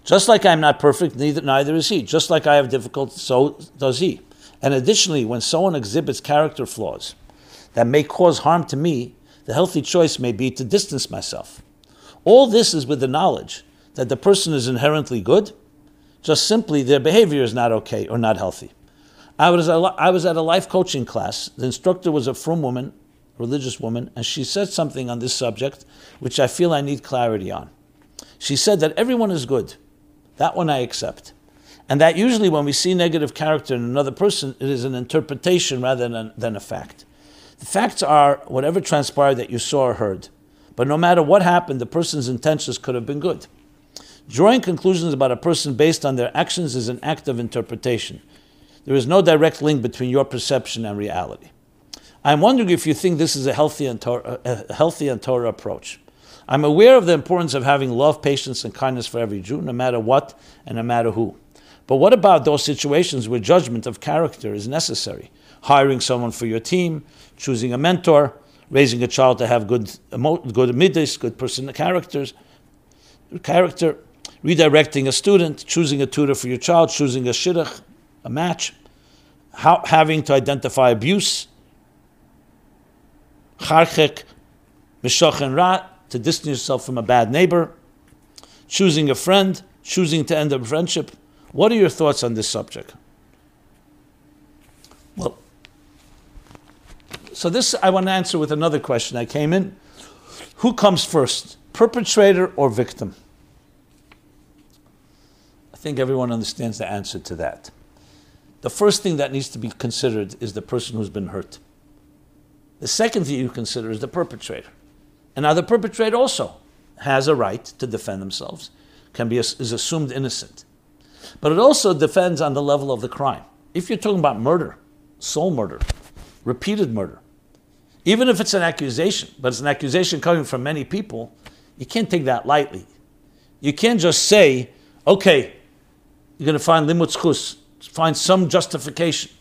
Just like I'm not perfect, neither, neither is he. Just like I have difficulties, so does he. And additionally, when someone exhibits character flaws that may cause harm to me, the healthy choice may be to distance myself. All this is with the knowledge that the person is inherently good, just simply their behavior is not okay or not healthy. I was, I was at a life coaching class. The instructor was a frum woman, religious woman, and she said something on this subject which I feel I need clarity on. She said that everyone is good. That one I accept. And that usually when we see negative character in another person, it is an interpretation rather than, than a fact. The facts are whatever transpired that you saw or heard. But no matter what happened, the person's intentions could have been good. Drawing conclusions about a person based on their actions is an act of interpretation. There is no direct link between your perception and reality. I'm wondering if you think this is a healthy and Torah, a healthy and Torah approach. I'm aware of the importance of having love, patience, and kindness for every Jew, no matter what and no matter who. But what about those situations where judgment of character is necessary? Hiring someone for your team, choosing a mentor, raising a child to have good, good middays, good person characters, character, redirecting a student, choosing a tutor for your child, choosing a shidduch, a match, how, having to identify abuse, charchek, mishach rat, to distance yourself from a bad neighbor, choosing a friend, choosing to end a friendship. What are your thoughts on this subject? Well, so this I want to answer with another question. I came in. Who comes first, perpetrator or victim? I think everyone understands the answer to that. The first thing that needs to be considered is the person who's been hurt. The second thing you consider is the perpetrator. And now the perpetrator also has a right to defend themselves, can be is assumed innocent. But it also depends on the level of the crime. If you're talking about murder, soul murder, repeated murder, even if it's an accusation, but it's an accusation coming from many people, you can't take that lightly. You can't just say, okay, you're going to find limut chus, find some justification.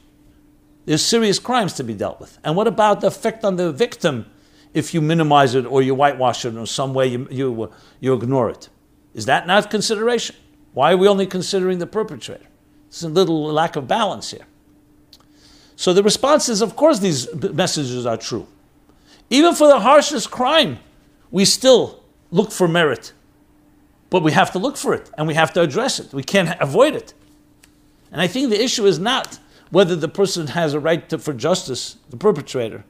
There's serious crimes to be dealt with. And what about the effect on the victim if you minimize it or you whitewash it in some way, you, you, uh, you ignore it. Is that not consideration? Why are we only considering the perpetrator? It's a little lack of balance here. So the response is, of course, these messages are true. Even for the harshest crime, we still look for merit. But we have to look for it and we have to address it. We can't avoid it. And I think the issue is not whether the person has a right to, for justice, the perpetrator,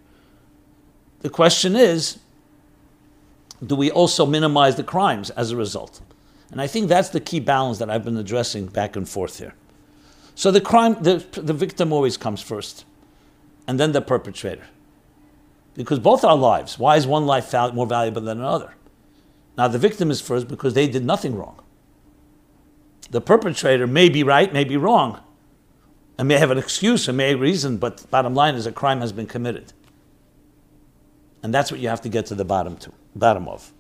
the question is, do we also minimize the crimes as a result? And I think that's the key balance that I've been addressing back and forth here. So the crime, the, the victim always comes first, and then the perpetrator. Because both are lives. Why is one life more valuable than another? Now, the victim is first because they did nothing wrong. The perpetrator may be right, may be wrong, and may have an excuse and may have reason, but bottom line is a crime has been committed. And that's what you have to get to the bottom to, bottom of.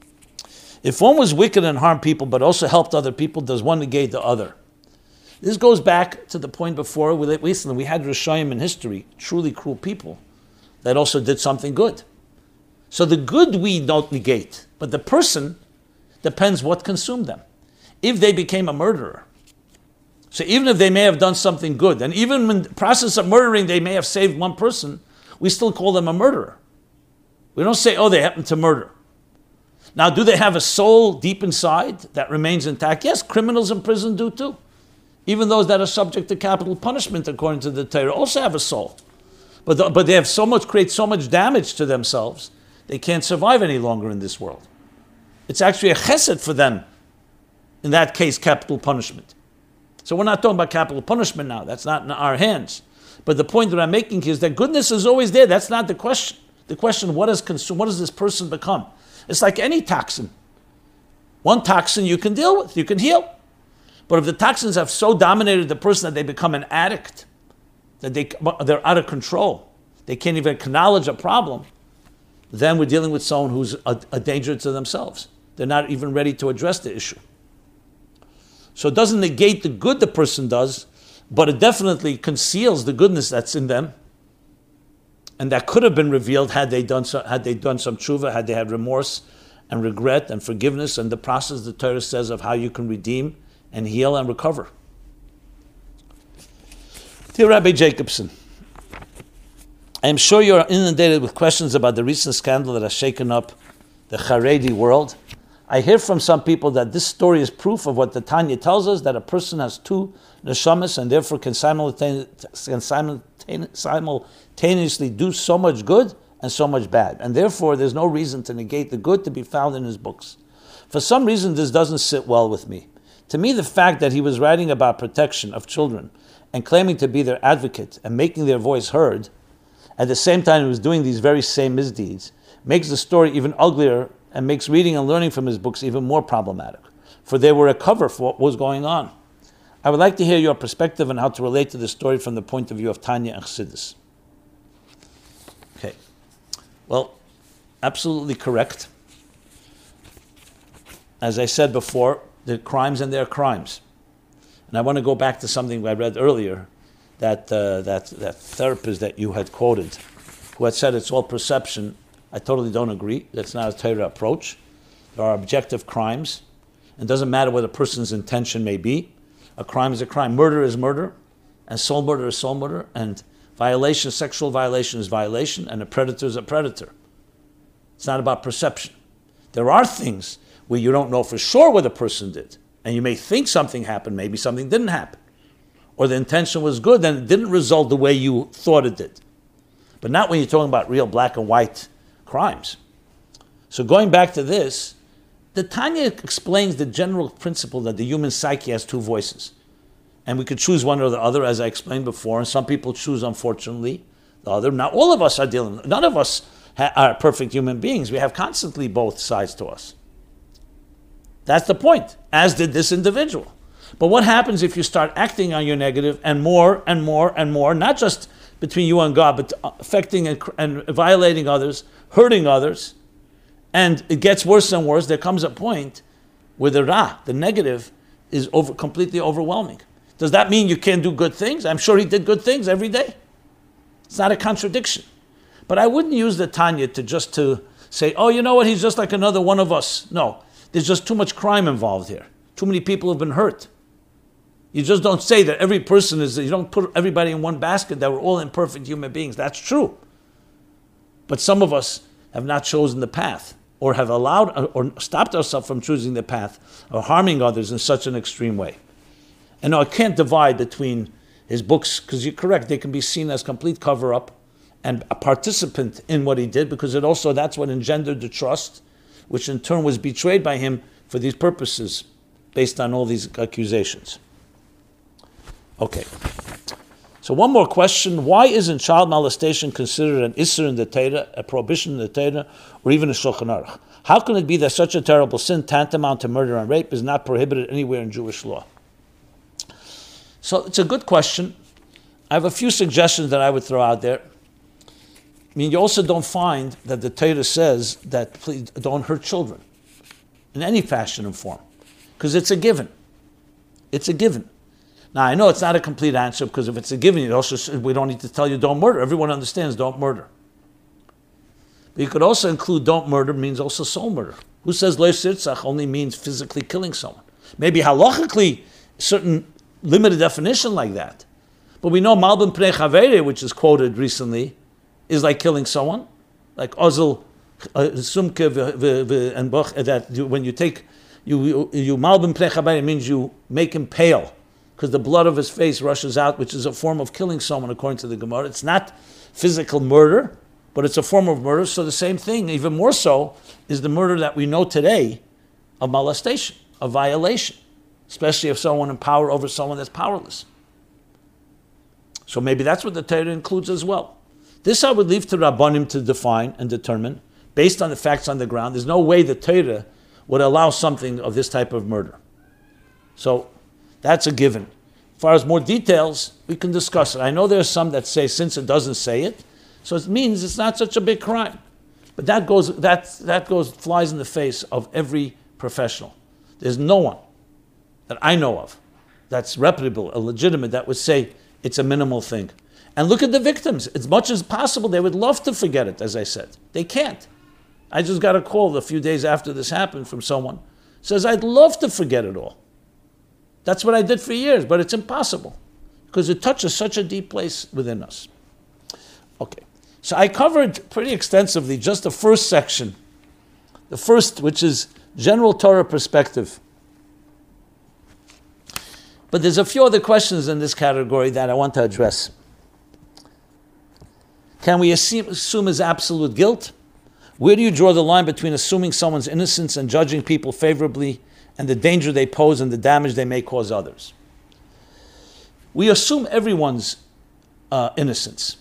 If one was wicked and harmed people, but also helped other people, does one negate the other? This goes back to the point before we recently we had Rishayim in history, truly cruel people, that also did something good. So the good we don't negate, but the person depends what consumed them. If they became a murderer, so even if they may have done something good, and even in the process of murdering they may have saved one person, we still call them a murderer. We don't say, oh, they happened to murder. Now, do they have a soul deep inside that remains intact? Yes, criminals in prison do too. Even those that are subject to capital punishment, according to the Torah, also have a soul. But, the, but they have so much, create so much damage to themselves, they can't survive any longer in this world. It's actually a chesed for them, in that case, capital punishment. So we're not talking about capital punishment now. That's not in our hands. But the point that I'm making is that goodness is always there. That's not the question. The question, what, is consumed, what does this person become? It's like any toxin. One toxin you can deal with, you can heal. But if the toxins have so dominated the person that they become an addict, that they, they're out of control, they can't even acknowledge a problem, then we're dealing with someone who's a, a danger to themselves. They're not even ready to address the issue. So it doesn't negate the good the person does, but it definitely conceals the goodness that's in them. And that could have been revealed had they done so, had they done some tshuva, had they had remorse and regret and forgiveness and the process the Torah says of how you can redeem and heal and recover. Dear Rabbi Jacobson, I am sure you are inundated with questions about the recent scandal that has shaken up the Haredi world. I hear from some people that this story is proof of what the Tanya tells us that a person has two neshamas and therefore can, simultaneously do so much good and so much bad. And therefore, there's no reason to negate the good to be found in his books. For some reason, this doesn't sit well with me. To me, the fact that he was writing about protection of children and claiming to be their advocate and making their voice heard at the same time, he was doing these very same misdeeds, makes the story even uglier and makes reading and learning from his books even more problematic, for they were a cover for what was going on. I would like to hear your perspective on how to relate to the story from the point of view of Tanya and Chassidus. Okay. Well, absolutely correct. As I said before, the crimes and their crimes. And I want to go back to something I read earlier that, uh, that, that therapist that you had quoted, who had said it's all perception, I totally don't agree. That's not a Torah approach. There are objective crimes. It doesn't matter what a person's intention may be. A crime is a crime. Murder is murder, and soul murder is soul murder, and violation, sexual violation is violation, and a predator is a predator. It's not about perception. There are things where you don't know for sure what a person did, and you may think something happened, maybe something didn't happen or the intention was good, and it didn't result the way you thought it did. But not when you're talking about real black and white crimes. So going back to this, the Tanya explains the general principle that the human psyche has two voices. And we could choose one or the other, as I explained before, and some people choose, unfortunately, the other. Not all of us are dealing, none of us ha- are perfect human beings. We have constantly both sides to us. That's the point, as did this individual. But what happens if you start acting on your negative and more and more and more, not just between you and God, but affecting and, and violating others, hurting others, and it gets worse and worse? There comes a point where the ra, the negative, is over, completely overwhelming. Does that mean you can't do good things? I'm sure he did good things every day. It's not a contradiction. But I wouldn't use the Tanya to just to say, oh, you know what, he's just like another one of us. No, there's just too much crime involved here. Too many people have been hurt. You just don't say that every person is, you don't put everybody in one basket, that we're all imperfect human beings. That's true. But some of us have not chosen the path or have allowed uh, or stopped ourselves from choosing the path or harming others in such an extreme way. And no, I can't divide between his books because you're correct, they can be seen as complete cover up and a participant in what he did because it also that's what engendered the trust, which in turn was betrayed by him for these purposes based on all these accusations. Okay. So one more question: Why isn't child molestation considered an isser in the Torah, a prohibition in the Torah, or even a shulchan aruch? How can it be that such a terrible sin, tantamount to murder and rape, is not prohibited anywhere in Jewish law? So it's a good question. I have a few suggestions that I would throw out there. I mean, you also don't find that the Torah says that please don't hurt children in any fashion and form, because it's a given. It's a given. Now I know it's not a complete answer because if it's a given, you also we don't need to tell you don't murder. Everyone understands don't murder. But you could also include don't murder means also soul murder. Who says lo sirtzach only means physically killing someone? Maybe halachically certain limited definition like that. But we know malbin pnei which is quoted recently, is like killing someone, like ozel uh, sumke and that when you take you you malbin pnei means you make him pale because the blood of his face rushes out, which is a form of killing someone, according to the Gemara. It's not physical murder, but it's a form of murder. So the same thing, even more so, is the murder that we know today of molestation, of violation, especially if someone in power over someone that's powerless. So maybe that's what the Torah includes as well. This I would leave to Rabbanim to define and determine, based on the facts on the ground, there's no way the Torah would allow something of this type of murder. So that's a given. As far as more details, we can discuss it. I know there are some that say since it doesn't say it, so it means it's not such a big crime. But that goes that that goes flies in the face of every professional. There's no one that I know of that's reputable, legitimate, that would say it's a minimal thing. And look at the victims. As much as possible, they would love to forget it, as I said. They can't. I just got a call a few days after this happened from someone. Says, I'd love to forget it all. That's what I did for years, but it's impossible because it touches such a deep place within us. Okay. So I covered pretty extensively just the first section, the first, which is general Torah perspective. But there's a few other questions in this category that I want to address. Can we assume, as absolute guilt? Where do you draw the line between assuming someone's innocence and judging people favorably and the danger they pose and the damage they may cause others? We assume everyone's uh, innocence.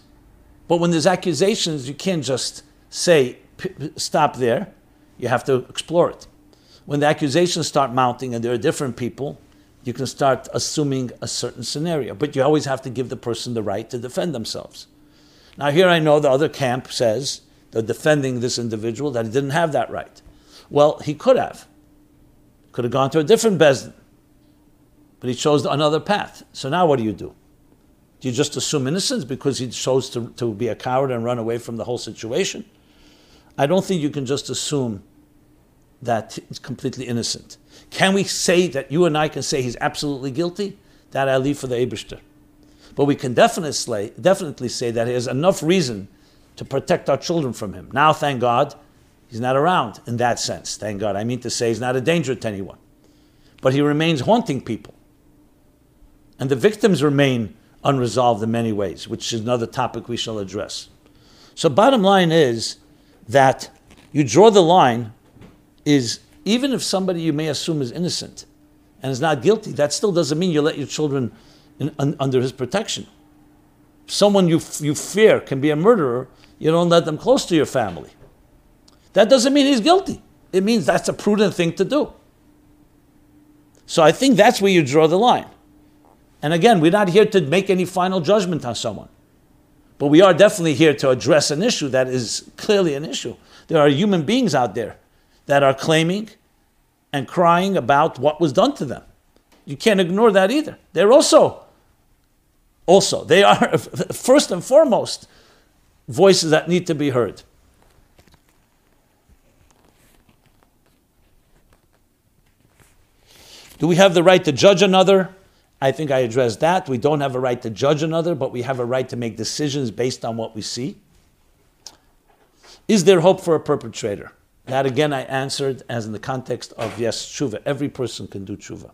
But when there's accusations, you can't just say, stop there. You have to explore it. When the accusations start mounting and there are different people, you can start assuming a certain scenario. But you always have to give the person the right to defend themselves. Now, here I know the other camp says, they're defending this individual, that he didn't have that right. Well, he could have. Could have gone to a different Beis Din. But he chose another path. So now what do you do? Do you just assume innocence because he chose to, to be a coward and run away from the whole situation? I don't think you can just assume that he's completely innocent. Can we say that you and I can say he's absolutely guilty? That I leave for the Eibershter. But we can definitely, definitely say that he has enough reason to protect our children from him. Now, thank God, he's not around in that sense. Thank God. I mean to say he's not a danger to anyone. But he remains haunting people. And the victims remain unresolved in many ways, which is another topic we shall address. So, bottom line is that you draw the line is even if somebody you may assume is innocent and is not guilty, that still doesn't mean you let your children in, un, under his protection. Someone you, you fear can be a murderer, you don't let them close to your family. That doesn't mean he's guilty. It means that's a prudent thing to do. So I think that's where you draw the line. And again, we're not here to make any final judgment on someone. But we are definitely here to address an issue that is clearly an issue. There are human beings out there that are claiming and crying about what was done to them. You can't ignore that either. They're also, also, they are (laughs) first and foremost voices that need to be heard. Do we have the right to judge another? I think I addressed that. We don't have a right to judge another, but we have a right to make decisions based on what we see. Is there hope for a perpetrator? That again I answered as in the context of yes, tshuva. Every person can do tshuva.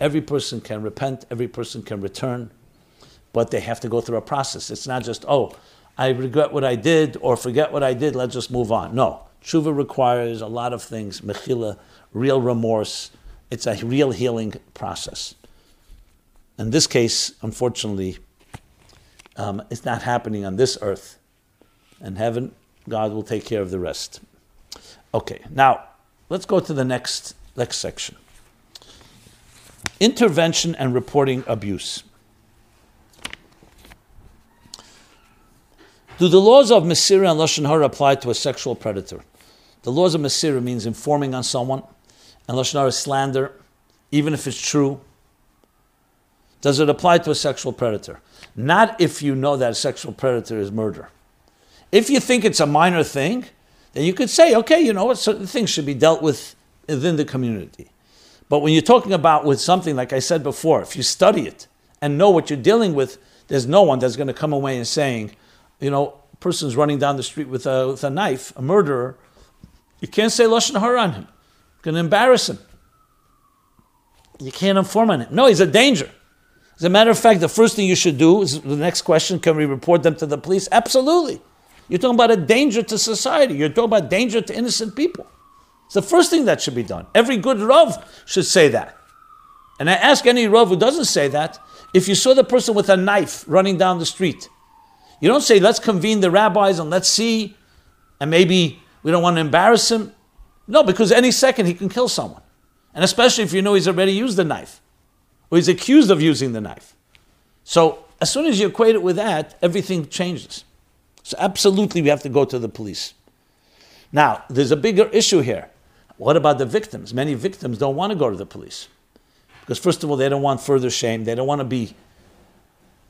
Every person can repent, every person can return, but they have to go through a process. It's not just, oh, I regret what I did or forget what I did, let's just move on. No. Tshuva requires a lot of things, mechila, real remorse. It's a real healing process. In this case, unfortunately, um, it's not happening on this earth. In heaven, God will take care of the rest. Okay, now let's go to the next, next section. Intervention and reporting abuse. Do the laws of Mesira and Lashon Hara apply to a sexual predator? The laws of Mesira means informing on someone, and Lashon Hara is slander, even if it's true, does it apply to a sexual predator? Not if you know that a sexual predator is murder. If you think it's a minor thing, then you could say, okay, you know what, certain things should be dealt with within the community. But when you're talking about with something, like I said before, if you study it and know what you're dealing with, there's no one that's going to come away and saying, you know, person's running down the street with a, with a knife, a murderer. You can't say Lashon Hara on him. Going to embarrass him. You can't inform on him. No, he's a danger. As a matter of fact, the first thing you should do is the next question can we report them to the police? Absolutely. You're talking about a danger to society. You're talking about danger to innocent people. It's the first thing that should be done. Every good Rav should say that. And I ask any Rav who doesn't say that if you saw the person with a knife running down the street, you don't say, let's convene the rabbis and let's see, and maybe We don't want to embarrass him. No, because any second he can kill someone. And especially if you know he's already used the knife or he's accused of using the knife. So as soon as you equate it with that, everything changes. So absolutely we have to go to the police. Now, there's a bigger issue here. What about the victims? Many victims don't want to go to the police. Because first of all, they don't want further shame. They don't want to be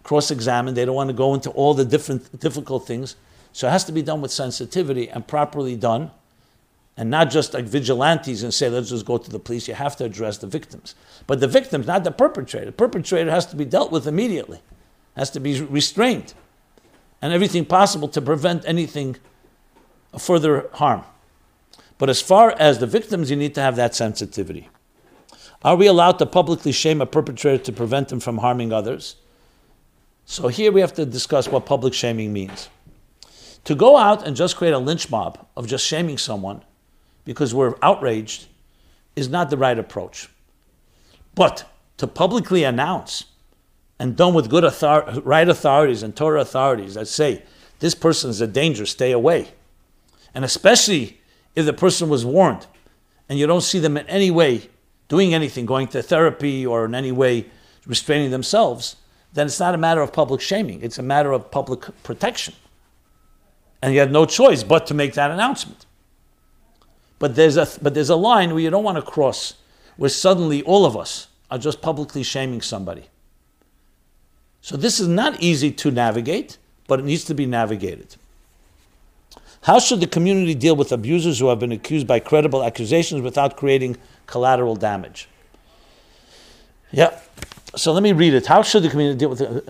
cross-examined. They don't want to go into all the different difficult things. So it has to be done with sensitivity and properly done and not just like vigilantes and say, let's just go to the police. You have to address the victims. But the victims, not the perpetrator. The perpetrator has to be dealt with immediately, has to be restrained, and everything possible to prevent anything further harm. But as far as the victims, you need to have that sensitivity. Are we allowed to publicly shame a perpetrator to prevent him from harming others? So here we have to discuss what public shaming means. To go out and just create a lynch mob of just shaming someone because we're outraged is not the right approach. But to publicly announce and done with good author- right authorities and Torah authorities that say this person is a danger, stay away. And especially if the person was warned and you don't see them in any way doing anything, going to therapy or in any way restraining themselves, then it's not a matter of public shaming, it's a matter of public protection. And you had no choice but to make that announcement. But there's a but there's a line where you don't want to cross, where suddenly all of us are just publicly shaming somebody. So this is not easy to navigate, but it needs to be navigated. How should the community deal with abusers who have been accused by credible accusations without creating collateral damage? Yeah. So let me read it. How should the community deal with it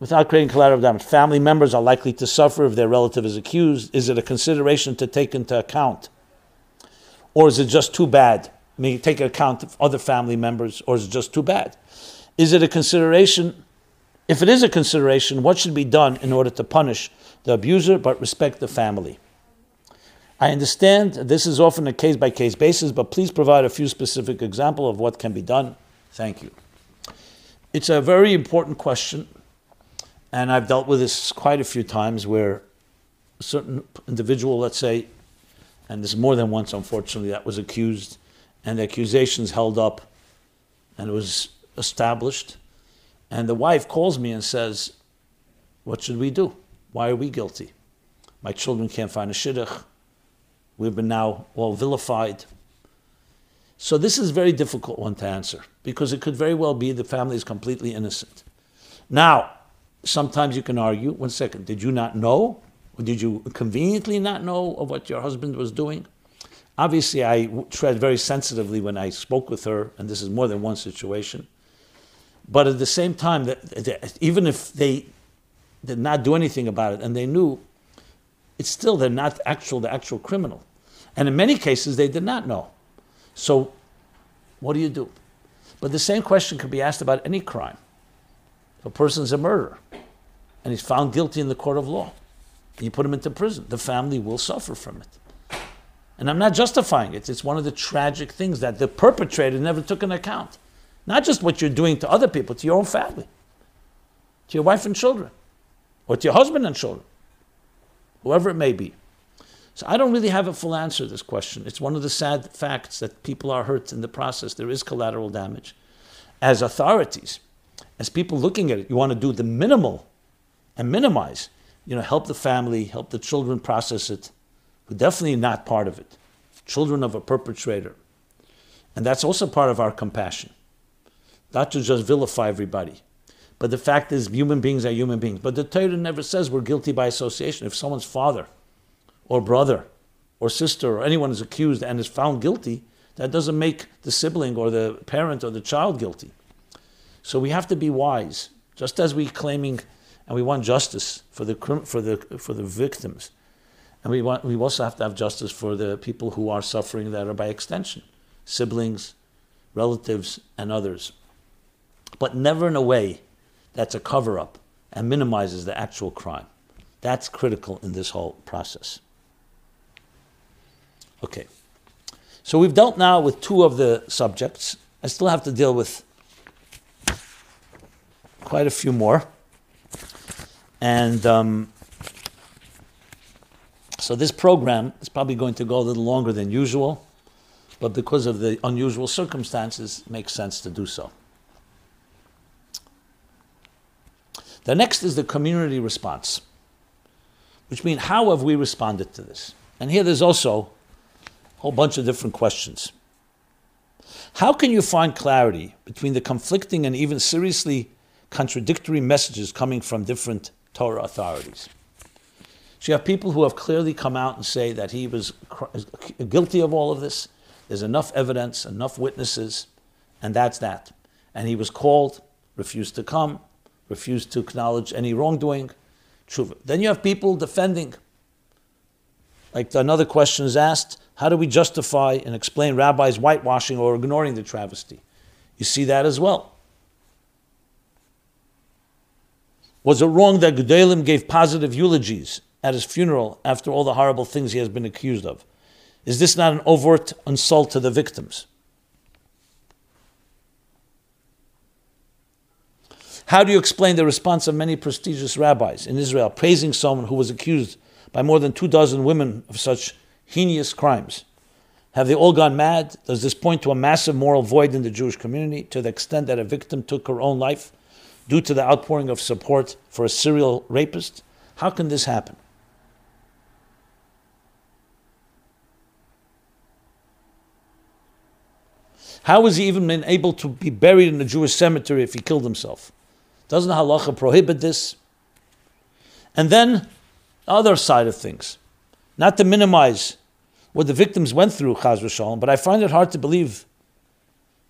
without creating collateral damage? Family members are likely to suffer if their relative is accused. Is it a consideration to take into account? Or is it just too bad? I mean, take account of other family members, or is it just too bad? Is it a consideration? If it is a consideration, what should be done in order to punish the abuser but respect the family? I understand this is often a case by case basis, but please provide a few specific examples of what can be done. Thank you. It's a very important question, and I've dealt with this quite a few times where a certain individual, let's say, and there's more than once, unfortunately, that was accused, and the accusations held up, and it was established. And the wife calls me and says, What should we do? Why are we guilty? My children can't find a shidduch. We've been now all vilified. So this is a very difficult one to answer because it could very well be the family is completely innocent. Now, sometimes you can argue, one second, did you not know? Did you conveniently not know of what your husband was doing? Obviously, I tread very sensitively when I spoke with her, and this is more than one situation. But at the same time, that, even if they did not do anything about it and they knew, it's still they're not actual the actual criminal, and in many cases they did not know. So, what do you do? But the same question could be asked about any crime. If a person's a murderer and he's found guilty in the court of law, you put him into prison. The family will suffer from it. And I'm not justifying it. It's one of the tragic things that the perpetrator never took into account. Not just what you're doing to other people, to your own family, to your wife and children, or to your husband and children, whoever it may be. So I don't really have a full answer to this question. It's one of the sad facts that people are hurt in the process. There is collateral damage. As authorities, as people looking at it, you want to do the minimal and minimize you know, help the family, help the children process it. We're definitely not part of it. Children of a perpetrator. And that's also part of our compassion. Not to just vilify everybody. But the fact is, human beings are human beings. But the Torah never says we're guilty by association. If someone's father or brother or sister or anyone is accused and is found guilty, that doesn't make the sibling or the parent or the child guilty. So we have to be wise. Just as we're claiming and we want justice for the for the for the victims, and we want we also have to have justice for the people who are suffering that are by extension, siblings, relatives, and others, but never in a way that's a cover up and minimizes the actual crime. That's critical in this whole process. Okay. So we've dealt now with two of the subjects. I still have to deal with quite a few more. And um, So this program is probably going to go a little longer than usual, but because of the unusual circumstances, it makes sense to do so. The next is the community response, which means how have we responded to this? And here there's also a whole bunch of different questions. How can you find clarity between the conflicting and even seriously contradictory messages coming from different Torah authorities? So you have people who have clearly come out and say that he was guilty of all of this. There's enough evidence, enough witnesses, and that's that. And he was called, refused to come, refused to acknowledge any wrongdoing. Then you have people defending. Like another question is asked how do we justify and explain rabbis whitewashing or ignoring the travesty? You see that as well. Was it wrong that Gedolim gave positive eulogies at his funeral after all the horrible things he has been accused of? Is this not an overt insult to the victims? How do you explain the response of many prestigious rabbis in Israel praising someone who was accused by more than two dozen women of such heinous crimes. Have they all gone mad? Does this point to a massive moral void in the Jewish community to the extent that a victim took her own life due to the outpouring of support for a serial rapist? How can this happen? How was he even been able to be buried in a Jewish cemetery if he killed himself? Doesn't halacha prohibit this? And then, other side of things. Not to minimize what the victims went through, Chaz but I find it hard to believe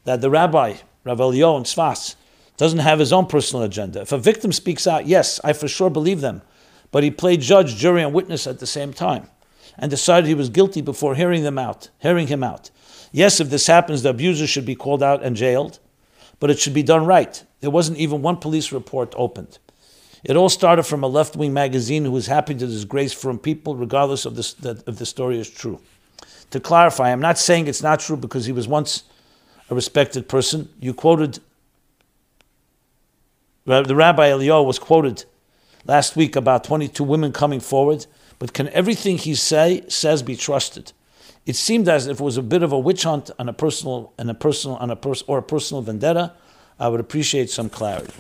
that the rabbi, Rav Elio and Tzfas, doesn't have his own personal agenda. If a victim speaks out, yes, I for sure believe them, but he played judge, jury, and witness at the same time, and decided he was guilty before hearing them out, hearing him out. Yes, if this happens, the abuser should be called out and jailed, but it should be done right. There wasn't even one police report opened. It all started from a left wing magazine who was happy to disgrace from people, regardless of this, that, if the story is true. To clarify, I'm not saying it's not true because he was once a respected person. You quoted, the Rabbi Elio was quoted last week about 22 women coming forward, but can everything he say says be trusted? It seemed as if it was a bit of a witch hunt on a personal, and a personal, on a pers- or a personal vendetta. I would appreciate some clarity.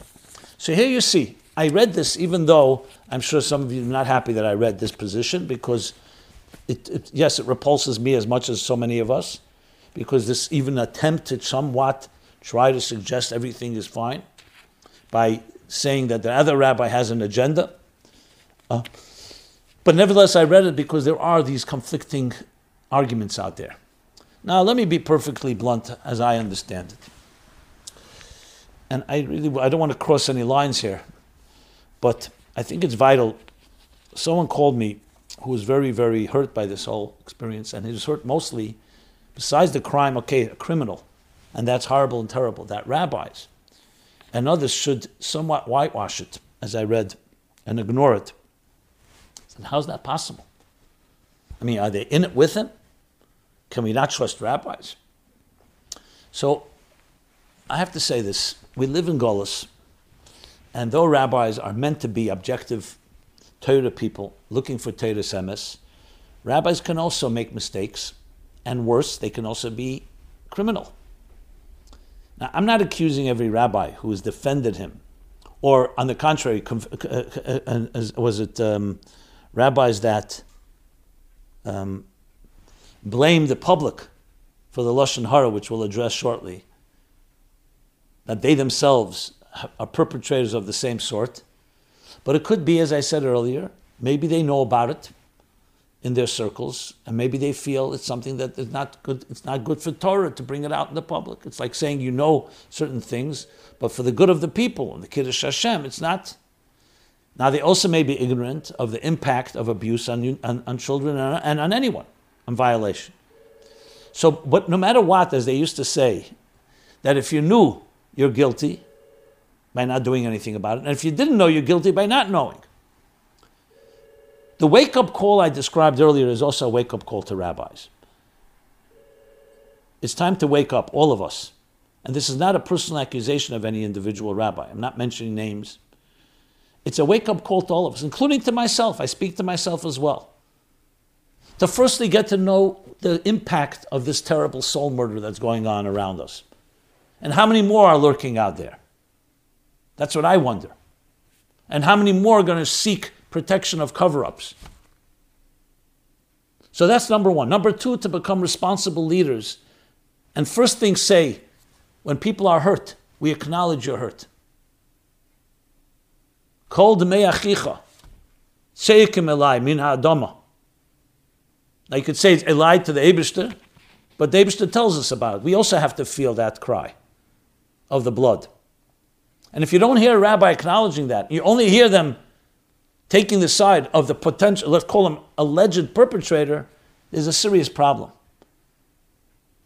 So here you see, I read this even though I'm sure some of you are not happy that I read this position because it, it, yes, it repulses me as much as so many of us because this even attempt to somewhat try to suggest everything is fine by saying that the other rabbi has an agenda. Uh, but nevertheless, I read it because there are these conflicting arguments out there. Now, let me be perfectly blunt as I understand it. And I really I don't want to cross any lines here. But I think it's vital. Someone called me who was very, very hurt by this whole experience, and he was hurt mostly, besides the crime, okay, a criminal, and that's horrible and terrible, that rabbis and others should somewhat whitewash it, as I read, and ignore it. And how's that possible? I mean, are they in it with him? Can we not trust rabbis? So I have to say this. We live in Golis, and though rabbis are meant to be objective Torah people looking for Torah's emes, rabbis can also make mistakes, and worse, they can also be criminal. Now, I'm not accusing every rabbi who has defended him, or on the contrary, uh, uh, uh, was it um, rabbis that um, blame the public for the lashon hara, which we'll address shortly, that they themselves are perpetrators of the same sort. But it could be, as I said earlier, maybe they know about it in their circles, and maybe they feel it's something that is not good. It's not good for Torah to bring it out in the public. It's like saying you know certain things, but for the good of the people and the kiddush Hashem, it's not. Now they also may be ignorant of the impact of abuse on, on, on children and, and on anyone, on violation. So, but no matter what, as they used to say, that if you knew you're guilty by not doing anything about it. And if you didn't know, you're guilty by not knowing. The wake up call I described earlier is also a wake up call to rabbis. It's time to wake up, all of us. And this is not a personal accusation of any individual rabbi. I'm not mentioning names. It's a wake up call to all of us, including to myself. I speak to myself as well. to firstly get to know the impact of this terrible soul murder that's going on around us. And how many more are lurking out there? That's what I wonder. And how many more are going to seek protection of cover ups? So that's number one. Number two, to become responsible leaders. And first thing say, when people are hurt, we acknowledge your hurt. Kol dmei achicha, seikim elai min ha'adama. Now you could say it's lie to the Eibershter, but the Eibershter tells us about it. We also have to feel that cry of the blood. And if you don't hear a rabbi acknowledging that, you only hear them taking the side of the potential, let's call him alleged perpetrator, is a serious problem.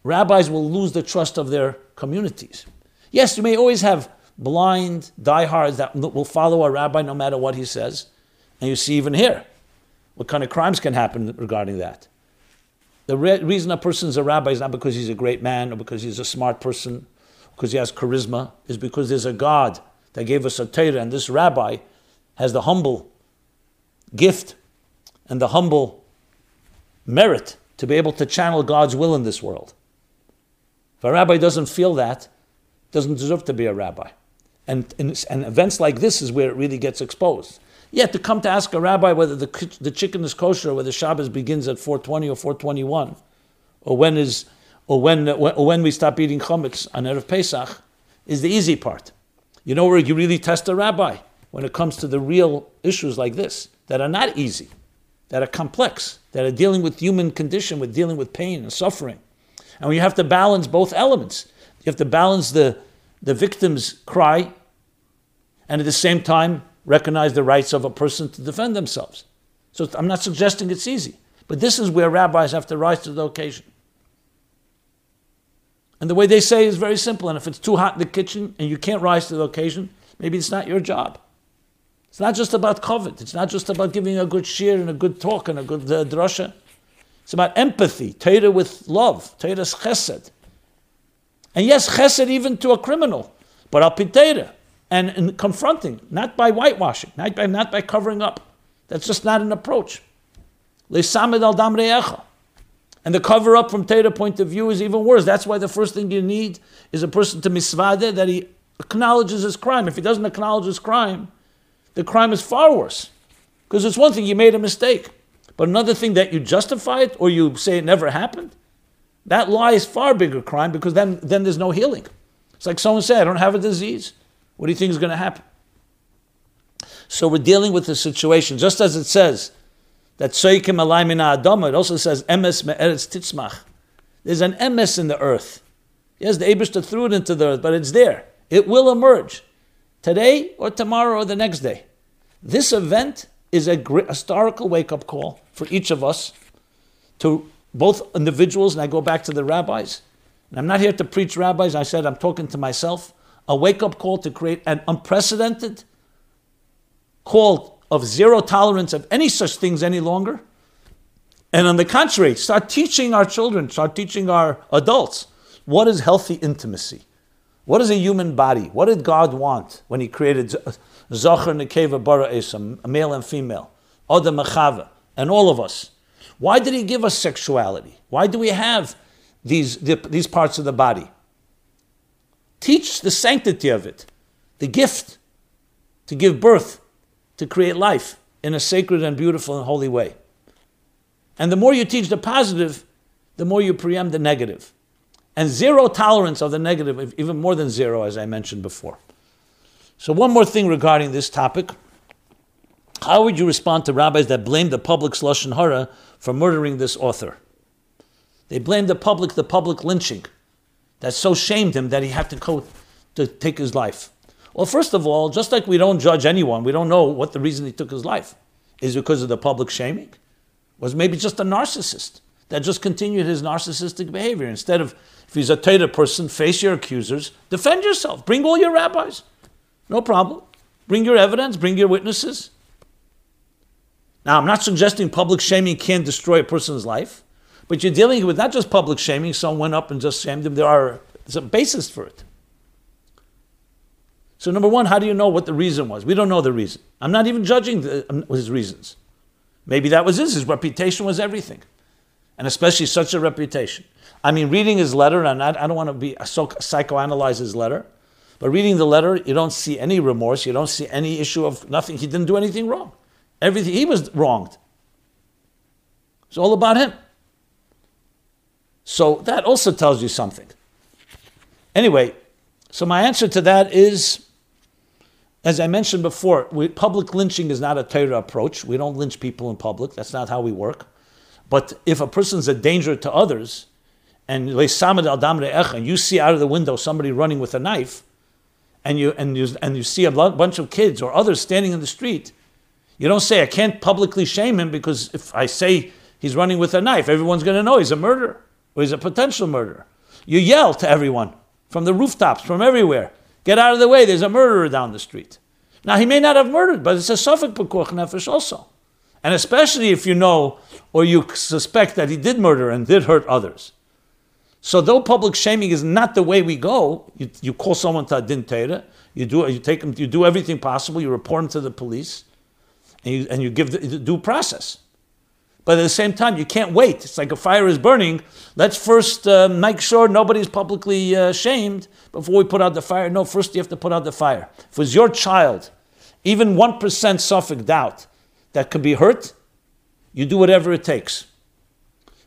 Rabbis will lose the trust of their communities. Yes, you may always have blind diehards that will follow a rabbi no matter what he says. And you see even here what kind of crimes can happen regarding that. The re- reason a person is a rabbi is not because he's a great man or because he's a smart person, because he has charisma, is because there's a God that gave us a Torah, and this rabbi has the humble gift and the humble merit to be able to channel God's will in this world. If a rabbi doesn't feel that, doesn't deserve to be a rabbi. And, and, and events like this is where it really gets exposed. Yet to come to ask a rabbi whether the, the chicken is kosher or whether Shabbos begins at 420 or 421, or when is or when, or when we stop eating chametz on Erev Pesach, is the easy part. You know where you really test a rabbi? When it comes to the real issues like this, that are not easy, that are complex, that are dealing with human condition, with dealing with pain and suffering. And you have to balance both elements. You have to balance the, the victim's cry and at the same time recognize the rights of a person to defend themselves. So I'm not suggesting it's easy, but this is where rabbis have to rise to the occasion. And the way they say is very simple. And if it's too hot in the kitchen and you can't rise to the occasion, maybe it's not your job. It's not just about covet. It's not just about giving a good shiur and a good talk and a good uh, drasha. It's about empathy, Torah with love, Torah's chesed. And yes, chesed even to a criminal, but al pitera and, confronting, not by whitewashing, not by, not by covering up. That's just not an approach. Lesamed al dam and the cover up from Torah point of view is even worse. That's why the first thing you need is a person to misvade that he acknowledges his crime. If he doesn't acknowledge his crime, the crime is far worse. Because it's one thing you made a mistake, but another thing that you justify it or you say it never happened. That lie is far bigger crime because then, then there's no healing. It's like someone said, I don't have a disease. What do you think is going to happen? So we're dealing with the situation, just as it says, that Soikim Alaimina Adama, it also says Emes Titzmach. There's an Emes in the earth. Yes, the Eibershter threw it into the earth, but it's there. It will emerge today or tomorrow or the next day. This event is a historical wake up call for each of us to both individuals, and I go back to the rabbis. And I'm not here to preach rabbis, I said I'm talking to myself. A wake up call to create an unprecedented call of zero tolerance of any such things any longer. And on the contrary, start teaching our children, start teaching our adults what is healthy intimacy. What is a human body? What did God want when He created Zachar, Nekeva, Bara, Esam, male and female, Adam, Achava, and all of us? Why did He give us sexuality? Why do we have these, these parts of the body? Teach the sanctity of it, the gift to give birth to create life in a sacred and beautiful and holy way. And the more you teach the positive, the more you preempt the negative. And zero tolerance of the negative, even more than zero, as I mentioned before. So, one more thing regarding this topic. How would you respond to rabbis that blame the public Lashon Hara for murdering this author? They blame the public, the public lynching that so shamed him that he had to go to take his life. Well, first of all, just like we don't judge anyone, we don't know what the reason he took his life. Is because of the public shaming? Was maybe just a narcissist that just continued his narcissistic behavior. Instead of, if he's a Torah person, face your accusers, defend yourself, bring all your rabbis. No problem. Bring your evidence, bring your witnesses. Now, I'm not suggesting public shaming can't destroy a person's life, but you're dealing with not just public shaming, someone went up and just shamed him. There are, a basis for it. So, number one, how do you know what the reason was? We don't know the reason. I'm not even judging the, um, his reasons. Maybe that was his. His reputation was everything. and especially such a reputation. I mean, reading his letter, and I, don't want to be so psychoanalyze his letter, but reading the letter, you don't see any remorse, you don't see any issue of nothing. He didn't do anything wrong. Everything he was wronged. It's all about him. So that also tells you something. Anyway, so my answer to that is, as I mentioned before, we, public lynching is not a Torah approach. We don't lynch people in public. That's not how we work. But if a person's a danger to others, and you see out of the window somebody running with a knife, and you and you and you see a bunch of kids or others standing in the street, you don't say I can't publicly shame him because if I say he's running with a knife, everyone's going to know he's a murderer or he's a potential murderer. You yell to everyone from the rooftops, from everywhere, get out of the way, there's a murderer down the street. Now, he may not have murdered, but it's a safek pekuach nefesh also. And especially if you know or you suspect that he did murder and did hurt others. So though public shaming is not the way we go, you, you call someone to a din Torah, you do you take them, you do everything possible, you report them to the police, and you, and you give the, the due process. But at the same time, you can't wait. It's like a fire is burning. Let's first uh, make sure nobody's publicly uh, shamed before we put out the fire. No, first you have to put out the fire. If it's your child, even 1% safek doubt that could be hurt, you do whatever it takes.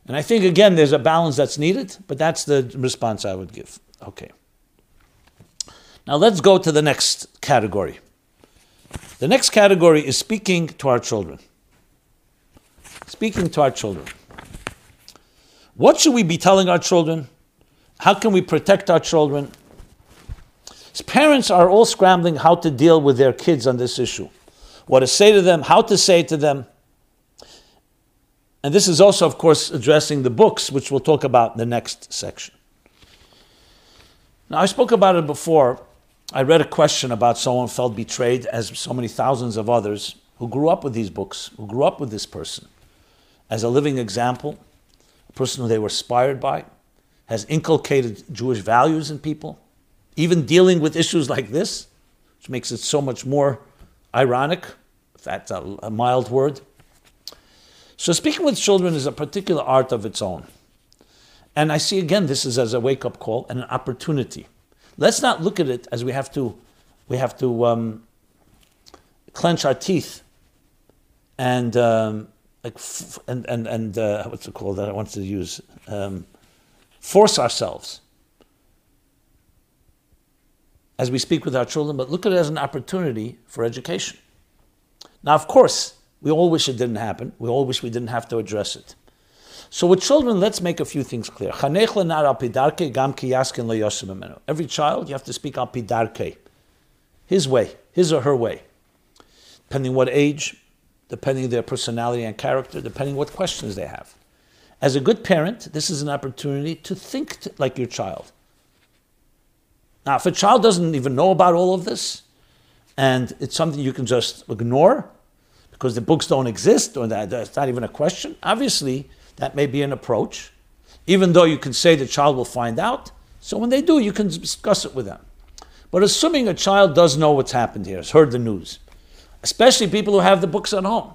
And I think, again, there's a balance that's needed, but that's the response I would give. Okay. Now let's go to the next category. The next category is speaking to our children speaking to our children. What should we be telling our children? How can we protect our children? Parents are all scrambling how to deal with their kids on this issue. What to say to them, how to say to them. And this is also, of course, addressing the books, which we'll talk about in the next section. Now, I spoke about it before. I read a question about someone felt betrayed, as so many thousands of others who grew up with these books, who grew up with this person as a living example, a person who they were inspired by, has inculcated Jewish values in people, even dealing with issues like this, which makes it so much more ironic, if that's a, a mild word. So, speaking with children is a particular art of its own. And I see again this is as a wake up call and an opportunity. Let's not look at it as we have to, we have to um, clench our teeth and um, like f- and and and uh, what's it called that I want to use um, force ourselves as we speak with our children, but look at it as an opportunity for education. Now, of course, we all wish it didn't happen. We all wish we didn't have to address it. So with children, let's make a few things clear. Every child, you have to speak al his way, his or her way, depending what age, depending their personality and character, depending what questions they have. As a good parent, this is an opportunity to think like your child. Now, if a child doesn't even know about all of this, and it's something you can just ignore because the books don't exist or that, that's not even a question, obviously that may be an approach, even though you can say the child will find out. So when they do, you can discuss it with them. But assuming a child does know what's happened here, has heard the news, especially people who have the books at home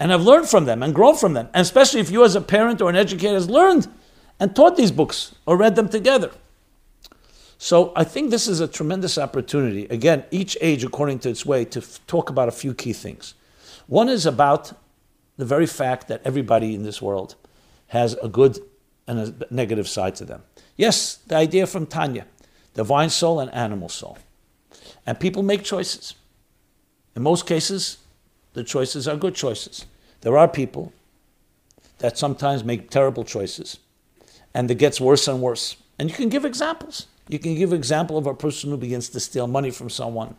and have learned from them and grown from them. And especially if you, as a parent or an educator, has learned and taught these books or read them together. So I think this is a tremendous opportunity. Again, each age according to its way to f- talk about a few key things. One is about the very fact that everybody in this world has a good and a negative side to them. Yes, the idea from Tanya, divine soul and animal soul. And people make choices. In most cases, the choices are good choices. There are people that sometimes make terrible choices, and it gets worse and worse. And you can give examples. You can give example of a person who begins to steal money from someone,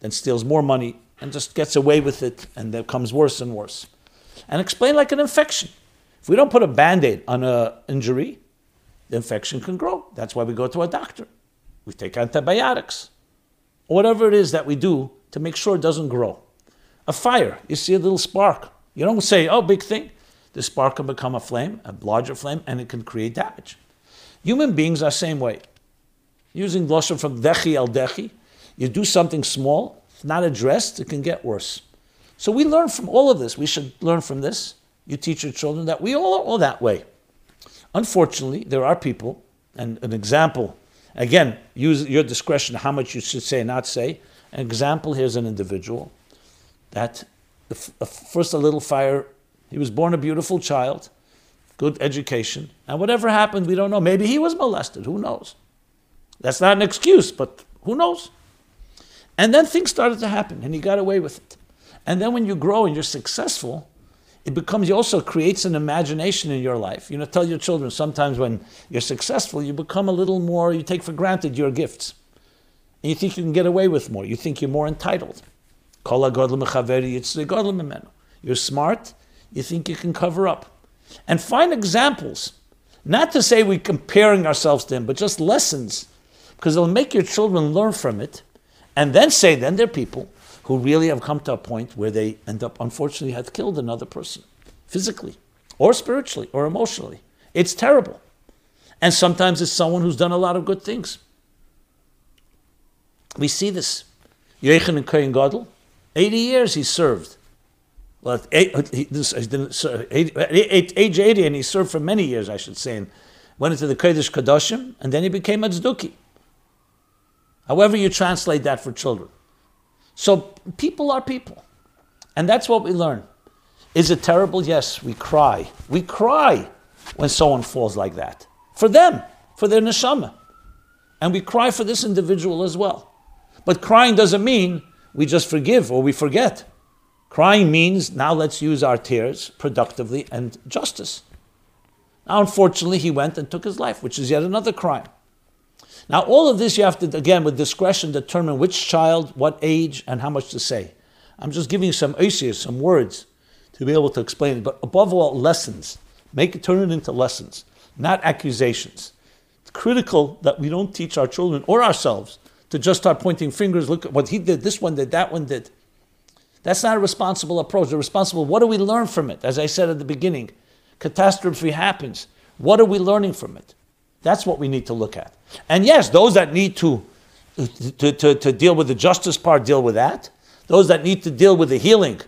then steals more money and just gets away with it, and it becomes worse and worse. And explain like an infection. If we don't put a band-aid on an injury, the infection can grow. That's why we go to a doctor. We take antibiotics. Whatever it is that we do to make sure it doesn't grow. A fire, you see a little spark. You don't say, oh, big thing. The spark can become a flame, a larger flame, and it can create damage. Human beings are same way. Using Lashon from Dechi el Dechi, you do something small, not addressed, it can get worse. So we learn from all of this. We should learn from this. You teach your children that we all are all that way. Unfortunately, there are people, and an example, again, use your discretion how much you should say and not say. An example here's an individual that first a little fire, he was born a beautiful child, good education, and whatever happened, we don't know. Maybe he was molested, who knows? That's not an excuse, but who knows? And then things started to happen, and he got away with it. And then when you grow and you're successful, it becomes, you also creates an imagination in your life. You know, tell your children sometimes when you're successful, you become a little more, you take for granted your gifts. And you think you can get away with more. You think you're more entitled. You're smart, you think you can cover up. And find examples. Not to say we're comparing ourselves to him, but just lessons. Because it'll make your children learn from it. And then say, then they're people who really have come to a point where they end up, unfortunately, have killed another person, physically, or spiritually, or emotionally. It's terrible. And sometimes it's someone who's done a lot of good things. We see this. Yochanan Kohen Gadol, 80 years he served. Well, at uh, uh, age 80, and he served for many years, I should say, and went into the Kodesh Kadoshim, and then he became a Tzduki. However, you translate that for children. So people are people. And that's what we learn. Is it terrible? Yes, we cry. We cry when someone falls like that. For them, for their neshama. And we cry for this individual as well. But crying doesn't mean we just forgive or we forget. Crying means now let's use our tears productively and justice. Now, unfortunately, he went and took his life, which is yet another crime. Now, all of this you have to, again, with discretion, determine which child, what age, and how much to say. I'm just giving you some oisias, some words to be able to explain it. But above all, lessons. Make it turn it into lessons, not accusations. It's critical that we don't teach our children or ourselves to just start pointing fingers. Look at what he did, this one did, that one did. That's not a responsible approach. The responsible, what do we learn from it? As I said at the beginning, catastrophe happens. What are we learning from it? That's what we need to look at. And yes, those that need to, to, to, to, deal with the justice part deal with that. Those that need to deal with the healing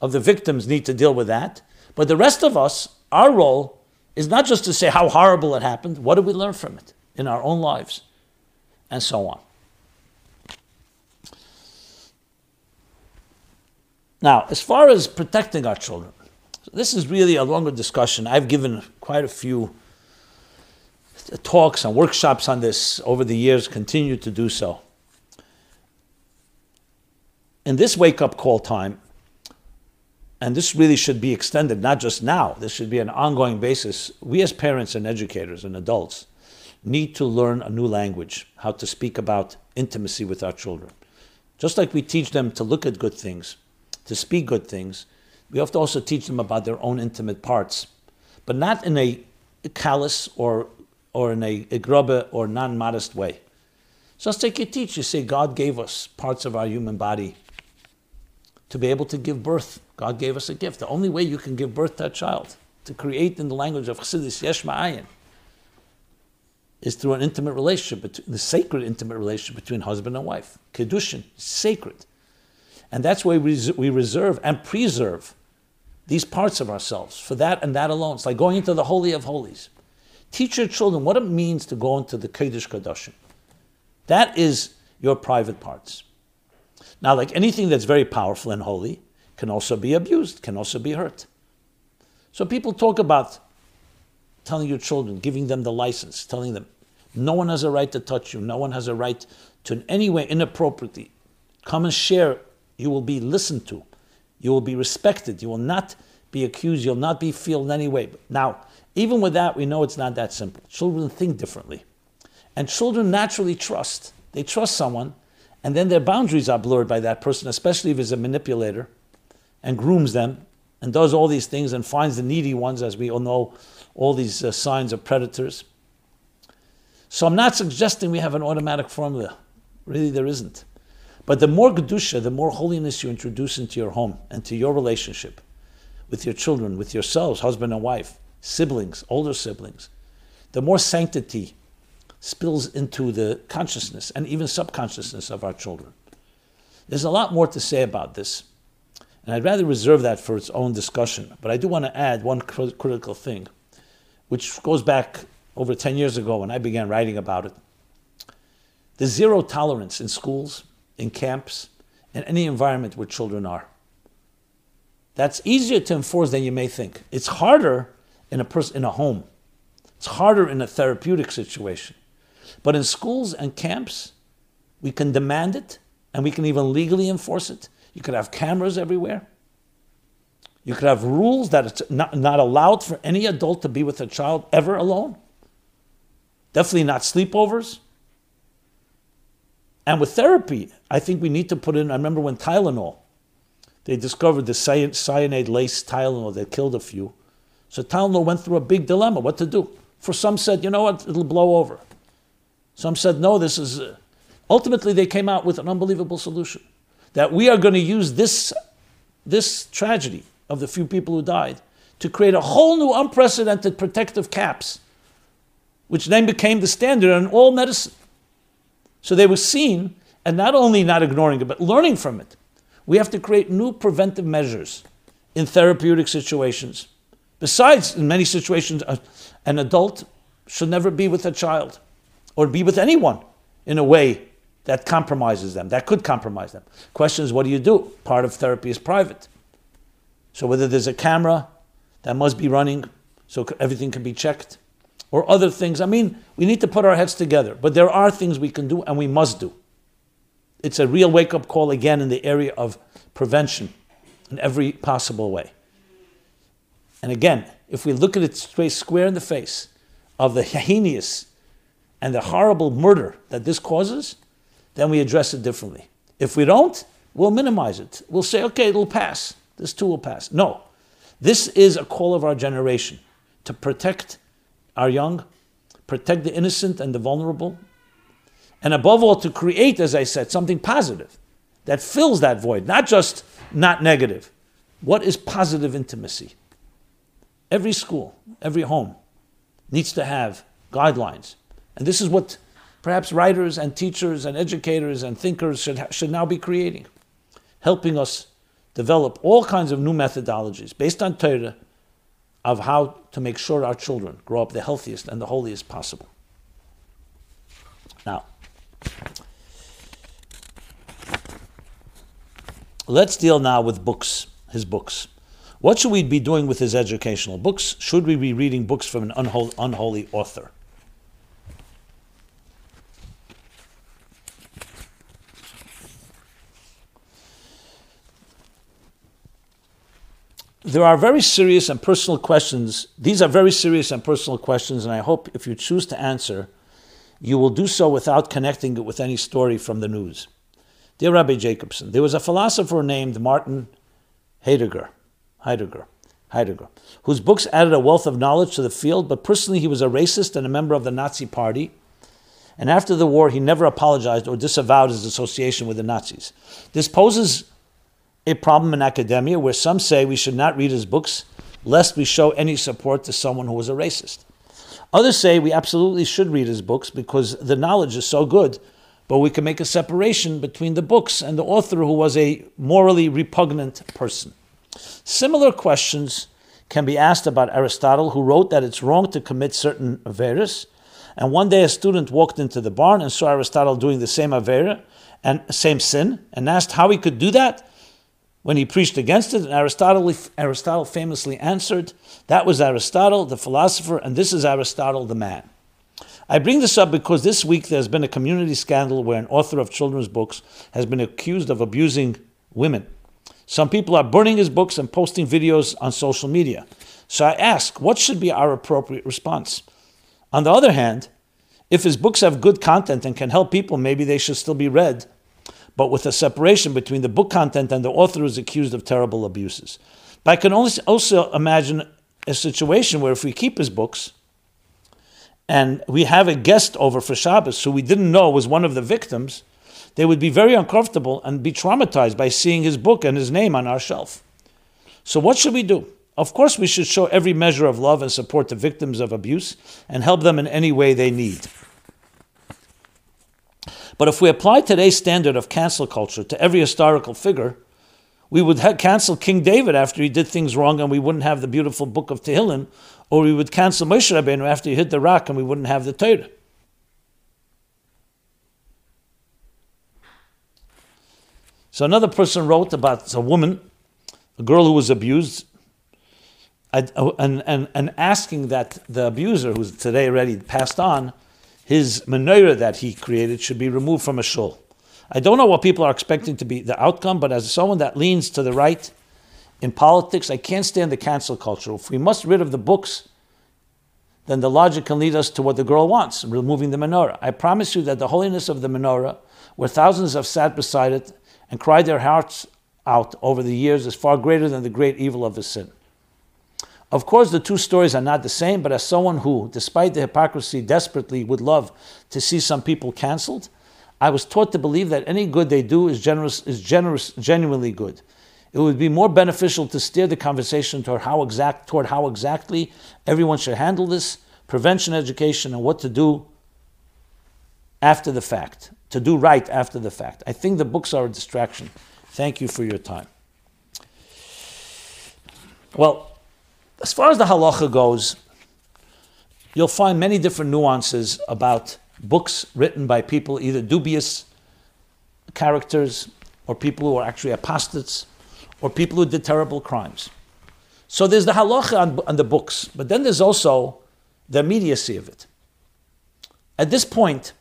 of the victims need to deal with that. But the rest of us, our role is not just to say how horrible it happened, what did we learn from it in our own lives, and so on. Now, as far as protecting our children, this is really a longer discussion. I've given quite a few talks and workshops on this over the years, continue to do so. In this wake up call time, and this really should be extended not just now, this should be an ongoing basis. We, as parents and educators and adults, need to learn a new language, how to speak about intimacy with our children. Just like we teach them to look at good things, to speak good things, we have to also teach them about their own intimate parts, but not in a callous or or in a, a grubbe or non-modest way. Just take your teach. You say God gave us parts of our human body to be able to give birth. God gave us a gift. The only way you can give birth to a child, to create in the language of Chassidus Yesh Ma'ayin, is through an intimate relationship, the sacred intimate relationship between husband and wife. Kedushin, sacred. And that's why we reserve and preserve these parts of ourselves for that and that alone. It's like going into the Holy of Holies. Teach your children what it means to go into the Kodesh Kodashim. That is your private parts. Now, like anything that's very powerful and holy, can also be abused, can also be hurt. So people talk about telling your children, giving them the license, telling them, no one has a right to touch you, no one has a right to in any way inappropriately come and share. You will be listened to, you will be respected, you will not be accused, you'll not be feel in any way. Now, even with that, we know it's not that simple. Children think differently. And children naturally trust. They trust someone, and then their boundaries are blurred by that person, especially if he's a manipulator and grooms them and does all these things and finds the needy ones, as we all know, all these uh, signs of predators. So I'm not suggesting we have an automatic formula. Really, there isn't. But the more Kedusha, the more holiness you introduce into your home and to your relationship with your children, with yourselves, husband and wife, siblings, older siblings, the more sanctity spills into the consciousness and even subconsciousness of our children. There's a lot more to say about this, and I'd rather reserve that for its own discussion. But I do want to add one cr- critical thing. which goes back over 10 years ago when I began writing about it. The zero tolerance in schools, in camps, in any environment where children are. That's easier to enforce than you may think. It's harder in a person in a home. It's harder in a therapeutic situation. But in schools and camps, we can demand it and we can even legally enforce it. You could have cameras everywhere. You could have rules that it's not, not allowed for any adult to be with a child ever alone. Definitely not sleepovers. And with therapy, I think we need to put in. I remember when Tylenol, they discovered the cyanide laced Tylenol that killed a few. So Tylenol went through a big dilemma what to do. For some said, you know what, it'll blow over. Some said, no, this is. Uh, ultimately, they came out with an unbelievable solution that we are going to use this, this tragedy of the few people who died to create a whole new unprecedented protective caps, which then became the standard in all medicine. So they were seen, and not only not ignoring it, but learning from it. We have to create new preventive measures in therapeutic situations. Besides, in many situations, an adult should never be with a child or be with anyone in a way that compromises them, that could compromise them. Question is, what do you do? Part of therapy is private. So whether there's a camera that must be running so everything can be checked, or other things. I mean, we need to put our heads together, but there are things we can do and we must do. It's a real wake up call again in the area of prevention in every possible way. And again, if we look at it straight square in the face of the heinous and the horrible murder that this causes, then we address it differently. If we don't, we'll minimize it. We'll say, okay, it'll pass. This too will pass. No. This is a call of our generation to protect our young, protect the innocent and the vulnerable, and above all, to create, as I said, something positive that fills that void, not just not negative. What is positive intimacy? Every school, every home needs to have guidelines. And this is what perhaps writers and teachers and educators and thinkers should, should now be creating, helping us develop all kinds of new methodologies based on Torah of how to make sure our children grow up the healthiest and the holiest possible. Now, let's deal now with books, his books. What should we be doing with his educational books? Should we be reading books from an unholy, author? there are very serious and personal questions. These are very serious and personal questions, and I hope if you choose to answer, you will do so without connecting it with any story from the news. Dear Rabbi Jacobson, there was a philosopher named Martin Heidegger, Heidegger, Heidegger, whose books added a wealth of knowledge to the field, but personally he was a racist and a member of the Nazi Party. And after the war, he never apologized or disavowed his association with the Nazis. This poses a problem in academia where some say we should not read his books lest we show any support to someone who was a racist. Others say we absolutely should read his books because the knowledge is so good, but we can make a separation between the books and the author who was a morally repugnant person. Similar questions can be asked about Aristotle, who wrote that it's wrong to commit certain averas. And one day a student walked into the barn and saw Aristotle doing the same avera and same sin, and asked how he could do that when he preached against it, and Aristotle, Aristotle famously answered, That was Aristotle, the philosopher, and this is Aristotle, the man. I bring this up because this week there's been a community scandal where an author of children's books has been accused of abusing women. Some people are burning his books and posting videos on social media. So I ask, what should be our appropriate response? On the other hand, if his books have good content and can help people, maybe they should still be read but with a separation between the book content and the author who is accused of terrible abuses. But I can also imagine a situation where if we keep his books and we have a guest over for Shabbos who we didn't know was one of the victims, they would be very uncomfortable and be traumatized by seeing his book and his name on our shelf. So, what should we do? Of course, we should show every measure of love and support to victims of abuse and help them in any way they need. But if we apply today's standard of cancel culture to every historical figure, we would ha- cancel King David after he did things wrong, and we wouldn't have the beautiful book of Tehillim or we would cancel Moshe Rabbeinu after he hit the rock and we wouldn't have the Torah. So another person wrote about a woman, a girl who was abused, and, and, and asking that the abuser, who's today already passed on, his menorah that he created should be removed from a shul. I don't know what people are expecting to be the outcome, but as someone that leans to the right in politics, I can't stand the cancel culture. If we must rid of the books, then the logic can lead us to what the girl wants, removing the menorah. I promise you that the holiness of the menorah, where thousands have sat beside it and cried their hearts out over the years, is far greater than the great evil of the sin. Of course, the two stories are not the same, but as someone who, despite the hypocrisy, desperately would love to see some people canceled, I was taught to believe that any good they do is generous, is generous, genuinely good. It would be more beneficial to steer the conversation toward how exact, toward how exactly everyone should handle this, prevention education, and what to do after the fact, to do right after the fact. I think the books are a distraction. Thank you for your time. Well, as far as the halacha goes, you'll find many different nuances about books written by people, either dubious characters or people who are actually apostates or people who did terrible crimes. So there's the halacha on, on the books, but then there's also the immediacy of it. At this point,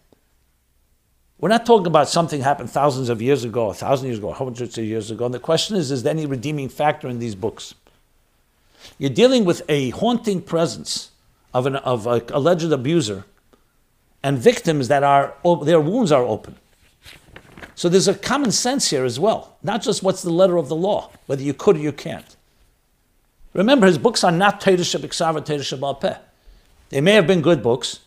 we're not talking about something happened thousands of years ago, a thousand years ago, hundreds of years ago. And the question is, is there any redeeming factor in these books? You're dealing with a haunting presence of an of an alleged abuser and victims that are their wounds are open. So there's a common sense here as well, not just what's the letter of the law, whether you could or you can't. Remember, his books are not Torah Shebalpeh. They may have been good books,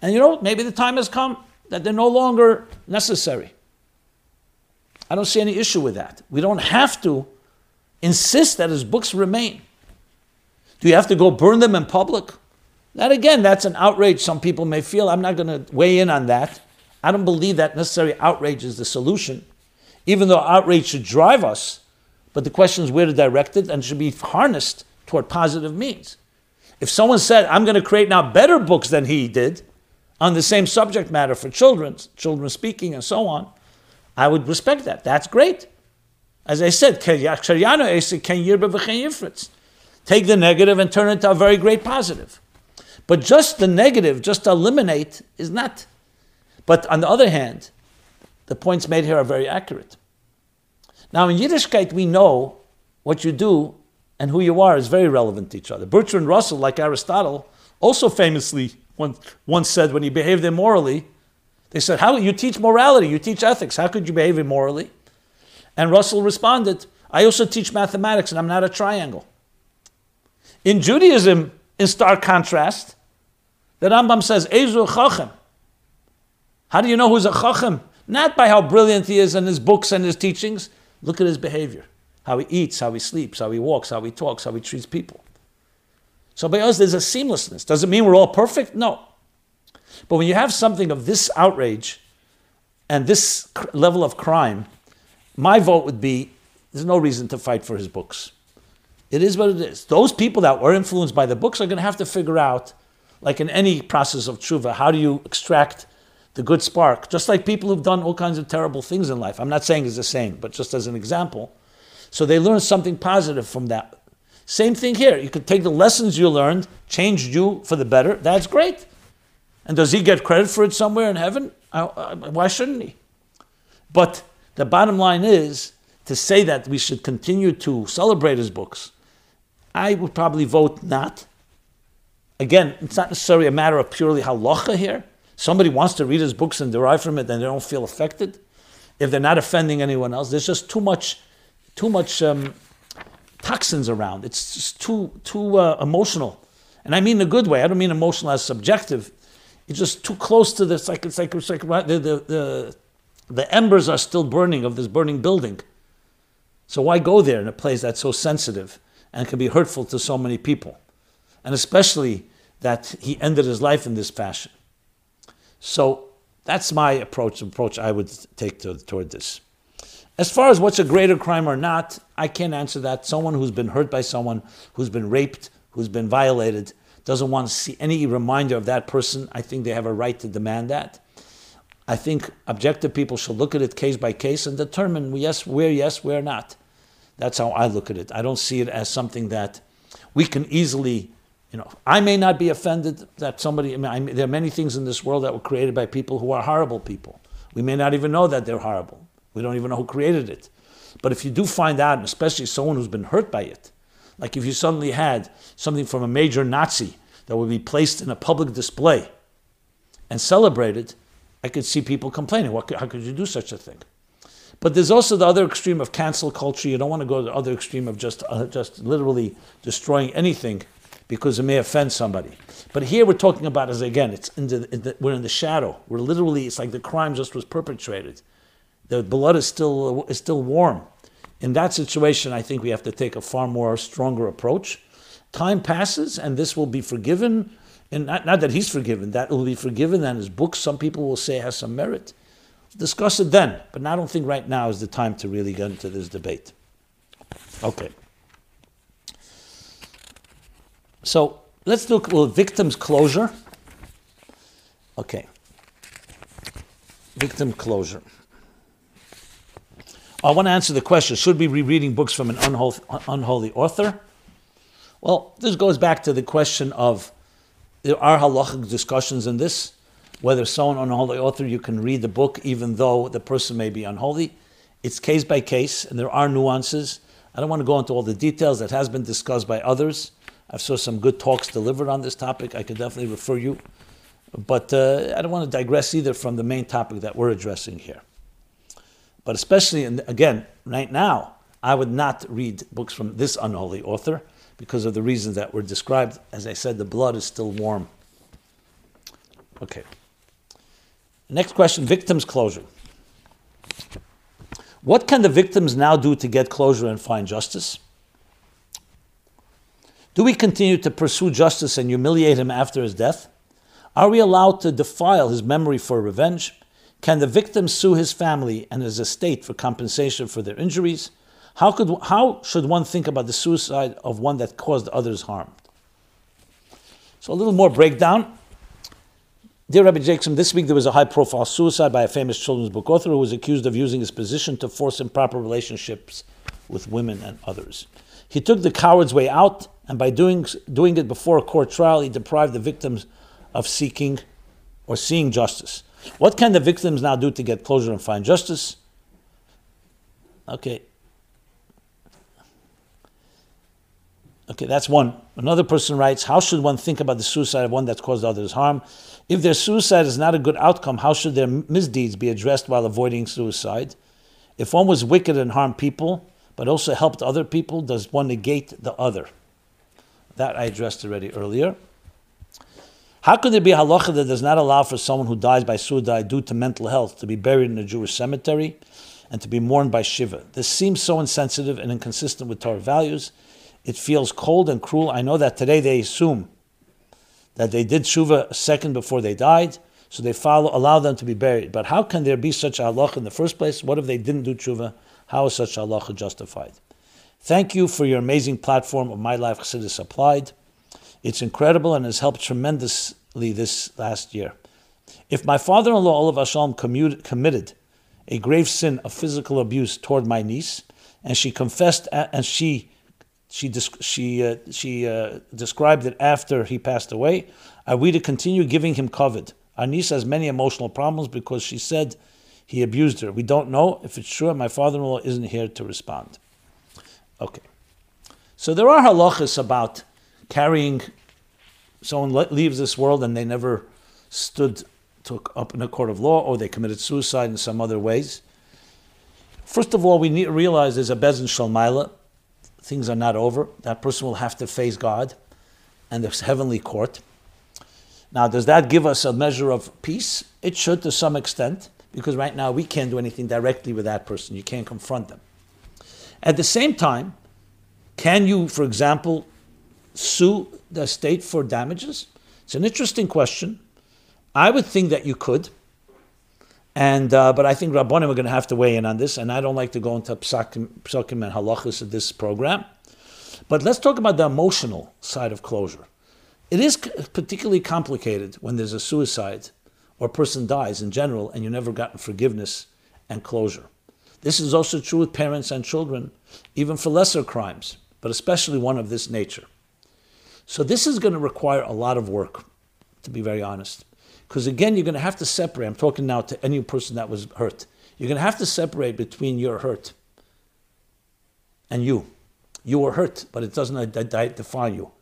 and you know, maybe the time has come that they're no longer necessary. I don't see any issue with that. We don't have to insist that his books remain. Do you have to go burn them in public? That again, that's an outrage some people may feel. I'm not going to weigh in on that. I don't believe that necessary outrage is the solution, even though outrage should drive us. But the question is where to direct it and should be harnessed toward positive means. If someone said, I'm going to create now better books than he did on the same subject matter for children, children speaking and so on, I would respect that. That's great. As I said, Take the negative and turn it into a very great positive. But just the negative, just eliminate, is not. But on the other hand, the points made here are very accurate. Now, in Yiddishkeit, we know what you do and who you are is very relevant to each other. Bertrand Russell, like Aristotle, also famously once said when he behaved immorally, they said, How you teach morality, you teach ethics, how could you behave immorally? And Russell responded, I also teach mathematics and I'm not a triangle. In Judaism, in stark contrast, the Rambam says, Ezu Chachem. How do you know who's a Chachem? Not by how brilliant he is in his books and his teachings. Look at his behavior. How he eats, how he sleeps, how he walks, how he talks, how he treats people. So by us, there's a seamlessness. Does it mean we're all perfect? No. But when you have something of this outrage and this level of crime, my vote would be there's no reason to fight for his books. It is what it is. Those people that were influenced by the books are going to have to figure out, like in any process of tshuva, how do you extract the good spark? Just like people who've done all kinds of terrible things in life. I'm not saying it's the same, but just as an example. So they learn something positive from that. Same thing here. You could take the lessons you learned, change you for the better. That's great. And does he get credit for it somewhere in heaven? Why shouldn't he? But the bottom line is to say that we should continue to celebrate his books I would probably vote not. Again, it's not necessarily a matter of purely halacha here. Somebody wants to read his books and derive from it, and they don't feel affected. If they're not offending anyone else, there's just too much, too much um, toxins around. It's just too too uh, emotional, and I mean in a good way. I don't mean emotional as subjective. It's just too close to this. Like it's like it's like the, the the the embers are still burning of this burning building. So why go there in a place that's so sensitive? And can be hurtful to so many people. And especially that he ended his life in this fashion. So that's my approach, approach I would take to, toward this. As far as what's a greater crime or not, I can't answer that. Someone who's been hurt by someone, who's been raped, who's been violated, doesn't want to see any reminder of that person, I think they have a right to demand that. I think objective people should look at it case by case and determine yes, where yes, where not. That's how I look at it. I don't see it as something that we can easily, you know, I may not be offended that somebody, I mean, I, there are many things in this world that were created by people who are horrible people. We may not even know that they're horrible. We don't even know who created it. But if you do find out, and especially someone who's been hurt by it, like if you suddenly had something from a major Nazi that would be placed in a public display and celebrated, I could see people complaining. What, how could you do such a thing? But there's also the other extreme of cancel culture. You don't want to go to the other extreme of just, uh, just literally destroying anything because it may offend somebody. But here we're talking about as again, it's in the, in the, we're in the shadow. We're literally, it's like the crime just was perpetrated. The blood is still is still warm. In that situation, I think we have to take a far more stronger approach. Time passes, and this will be forgiven. And not, not that he's forgiven, that will be forgiven, and his book, some people will say, has some merit. Discuss it then, but I don't think right now is the time to really get into this debate. Okay. So let's look at victim's closure. Okay. Victim closure. I want to answer the question should we be reading books from an unholy, unholy author? Well, this goes back to the question of there are halachic discussions in this, whether someone unholy author you can read the book even though the person may be unholy. It's case by case, and there are nuances. I don't want to go into all the details that has been discussed by others. I've saw some good talks delivered on this topic. I could definitely refer you, but uh, I don't want to digress either from the main topic that we're addressing here. But especially, in, again, right now, I would not read books from this unholy author because of the reasons that were described. As I said, the blood is still warm. Okay. Next question victims' closure. What can the victims now do to get closure and find justice? Do we continue to pursue justice and humiliate him after his death? Are we allowed to defile his memory for revenge? Can the victim sue his family and his estate for compensation for their injuries? How, could, how should one think about the suicide of one that caused others harm? So, a little more breakdown. Dear Rabbi Jacobson, this week there was a high profile suicide by a famous children's book author who was accused of using his position to force improper relationships with women and others. He took the coward's way out, and by doing, doing it before a court trial, he deprived the victims of seeking or seeing justice. What can the victims now do to get closure and find justice? Okay. Okay, that's one. Another person writes, How should one think about the suicide of one that's caused others harm? If their suicide is not a good outcome, how should their misdeeds be addressed while avoiding suicide? If one was wicked and harmed people, but also helped other people, does one negate the other? That I addressed already earlier. How could there be a halacha that does not allow for someone who dies by suicide due to mental health to be buried in a Jewish cemetery and to be mourned by Shiva? This seems so insensitive and inconsistent with Torah values. It feels cold and cruel. I know that today they assume that they did tshuva a second before they died, so they follow, allow them to be buried. But how can there be such halacha in the first place? What if they didn't do tshuva? How is such halacha justified? Thank you for your amazing platform of My Life Chassidus Applied. It's incredible and has helped tremendously this last year. If my father-in-law Olav Hashalom committed a grave sin of physical abuse toward my niece, and she confessed and she she she uh, she uh, described it after he passed away. Are we to continue giving him? Our niece has many emotional problems because she said he abused her. We don't know if it's true. My father-in-law isn't here to respond. Okay, so there are halachas about carrying someone leaves this world and they never stood took up in a court of law or they committed suicide in some other ways. First of all, we need to realize there's a Beis Din shel Maalah. Things are not over. That person will have to face God and the heavenly court. Now, does that give us a measure of peace? It should to some extent, because right now we can't do anything directly with that person. You can't confront them. At the same time, can you, for example, sue the state for damages? It's an interesting question. I would think that you could. And uh, but I think Rabbanim are going to have to weigh in on this, and I don't like to go into psakim, psakim and halachas of this program. But let's talk about the emotional side of closure. It is particularly complicated when there's a suicide or a person dies in general and you never gotten forgiveness and closure. This is also true with parents and children, even for lesser crimes, but especially one of this nature. So this is going to require a lot of work, to be very honest. Because again, you're going to have to separate. I'm talking now to any person that was hurt. You're going to have to separate between your hurt and you. You were hurt, but it doesn't define you.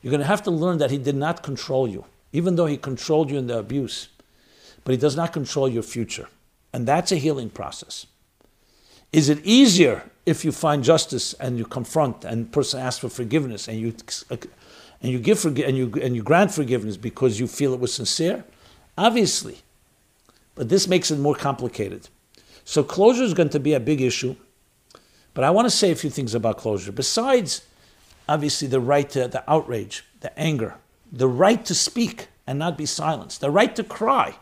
You're going to have to learn that he did not control you, even though he controlled you in the abuse. But he does not control your future. And that's a healing process. Is it easier if you find justice and you confront and person asks for forgiveness and you and you give and you and you grant forgiveness because you feel it was sincere? Obviously. But this makes it more complicated. So closure is going to be a big issue. But I want to say a few things about closure. Besides, obviously, the right to the outrage, the anger, the right to speak and not be silenced, the right to cry.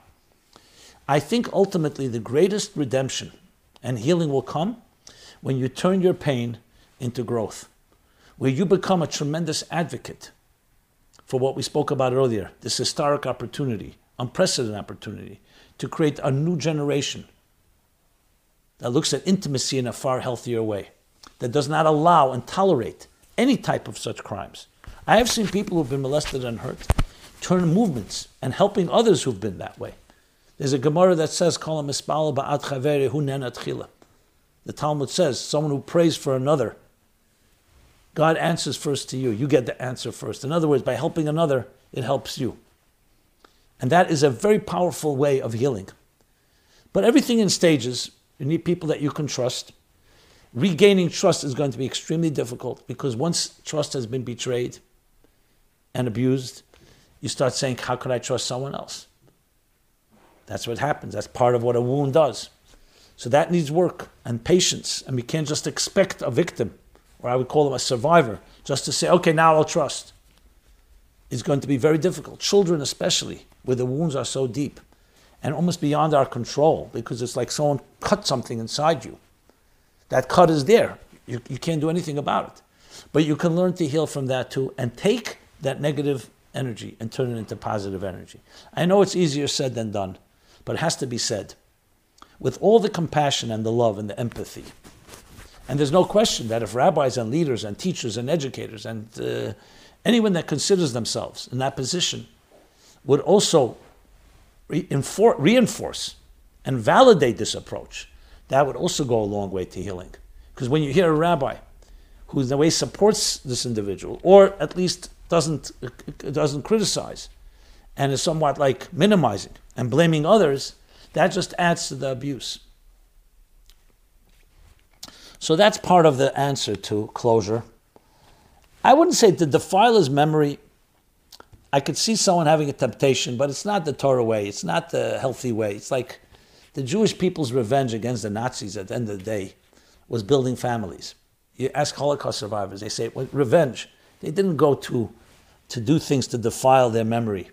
I think ultimately the greatest redemption and healing will come when you turn your pain into growth, where you become a tremendous advocate for what we spoke about earlier this historic opportunity, unprecedented opportunity to create a new generation that looks at intimacy in a far healthier way, that does not allow and tolerate any type of such crimes. I have seen people who've been molested and hurt turn movements and helping others who've been that way. There's a Gemara that says, The Talmud says, someone who prays for another, God answers first to you. You get the answer first. In other words, by helping another, it helps you. And that is a very powerful way of healing. But everything in stages, you need people that you can trust. Regaining trust is going to be extremely difficult because once trust has been betrayed and abused, you start saying, How could I trust someone else? That's what happens. That's part of what a wound does. So that needs work and patience. And we can't just expect a victim, or I would call them a survivor, just to say, okay, now I'll trust. It's going to be very difficult. Children, especially, where the wounds are so deep and almost beyond our control because it's like someone cut something inside you. That cut is there. You, you can't do anything about it. But you can learn to heal from that too and take that negative energy and turn it into positive energy. I know it's easier said than done, but it has to be said with all the compassion and the love and the empathy. And there's no question that if rabbis and leaders and teachers and educators and uh, anyone that considers themselves in that position would also reinforce and validate this approach, that would also go a long way to healing. Because when you hear a rabbi who in a way supports this individual, or at least doesn't doesn't criticize, and is somewhat like minimizing and blaming others, that just adds to the abuse. So that's part of the answer to closure. I wouldn't say defile his memory I could see someone having a temptation, but it's not the Torah way. It's not the healthy way. It's like the Jewish people's revenge against the Nazis at the end of the day was building families. You ask Holocaust survivors, they say, well, revenge. They didn't go to, to do things to defile their memory.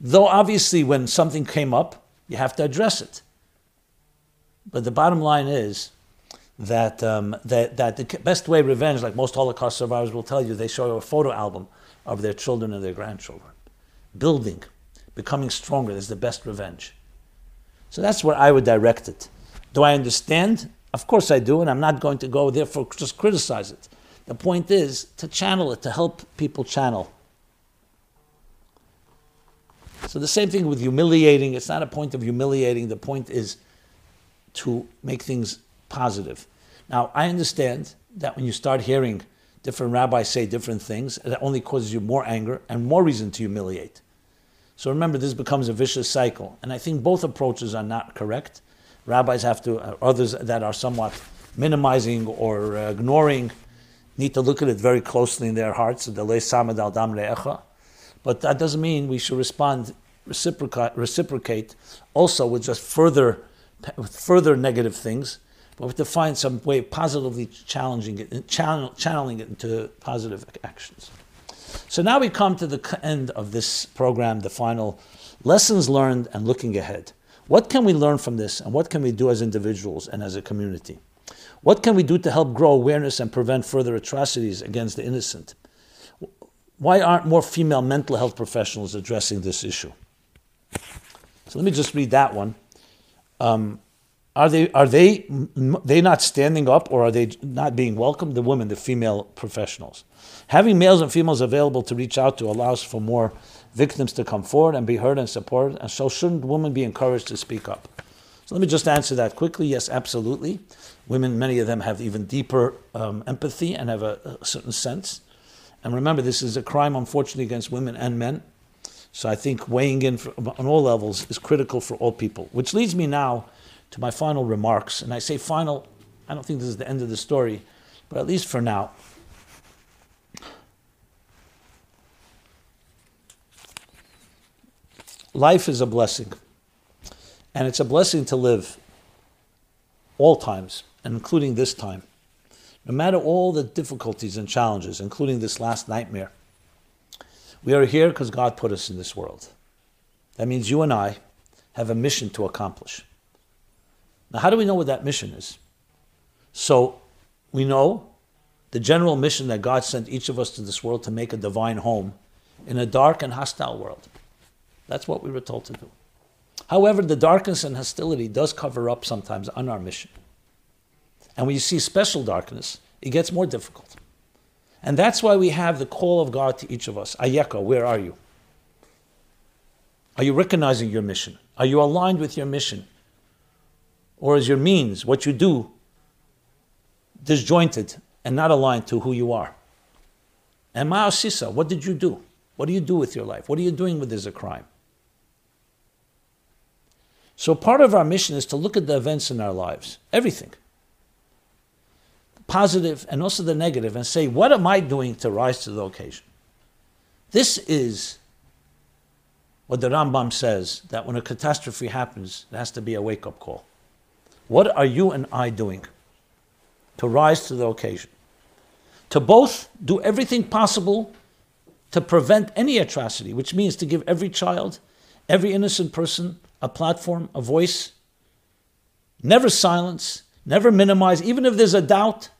Though obviously, when something came up, you have to address it. But the bottom line is that, um, that, that the best way revenge, like most Holocaust survivors will tell you, they show you a photo album of their children and their grandchildren. Building, becoming stronger is the best revenge. So that's where I would direct it. Do I understand? Of course I do, and I'm not going to go therefore just criticize it. The point is to channel it, to help people channel. So the same thing with humiliating, it's not a point of humiliating, the point is to make things positive. Now, I understand that when you start hearing different rabbis say different things, that only causes you more anger and more reason to humiliate. So remember, this becomes a vicious cycle. And I think both approaches are not correct. Rabbis have to, uh, others that are somewhat minimizing or uh, ignoring, need to look at it very closely in their hearts. But that doesn't mean we should respond, reciprocate, reciprocate also with just further, further negative things we have to find some way of positively challenging it, channel, channeling it into positive actions. So now we come to the end of this program, the final lessons learned and looking ahead. What can we learn from this, and what can we do as individuals and as a community? What can we do to help grow awareness and prevent further atrocities against the innocent? why aren't more female mental health professionals addressing this issue? So let me just read that one. Um, are they are they they not standing up or are they not being welcomed? The women, the female professionals, having males and females available to reach out to allows for more victims to come forward and be heard and supported. And so, shouldn't women be encouraged to speak up? So let me just answer that quickly. Yes, absolutely. Women, many of them have even deeper um, empathy and have a, a certain sense. And remember, this is a crime, unfortunately, against women and men. So I think weighing in for, on all levels is critical for all people. Which leads me now to my final remarks. And I say final, I don't think this is the end of the story, but at least for now. Life is a blessing. And it's a blessing to live all times, and including this time. No matter all the difficulties and challenges, including this last nightmare, we are here because God put us in this world. That means you and I have a mission to accomplish. Now, how do we know what that mission is? So, we know the general mission that God sent each of us to this world to make a divine home in a dark and hostile world. That's what we were told to do. However, the darkness and hostility does cover up sometimes on our mission. And when you see special darkness, it gets more difficult. And that's why we have the call of God to each of us. Ayeka, where are you? Are you recognizing your mission? Are you aligned with your mission? Or is your means, what you do, disjointed and not aligned to who you are? And Ma'asisa, what did you do? What do you do with your life? What are you doing with this a crime? So part of our mission is to look at the events in our lives, everything, positive and also the negative, and say, what am I doing to rise to the occasion? This is what the Rambam says that when a catastrophe happens, there has to be a wake up call. What are you and I doing to rise to the occasion? To both do everything possible to prevent any atrocity, which means to give every child, every innocent person a platform, a voice. Never silence, never minimize, even if there's a doubt,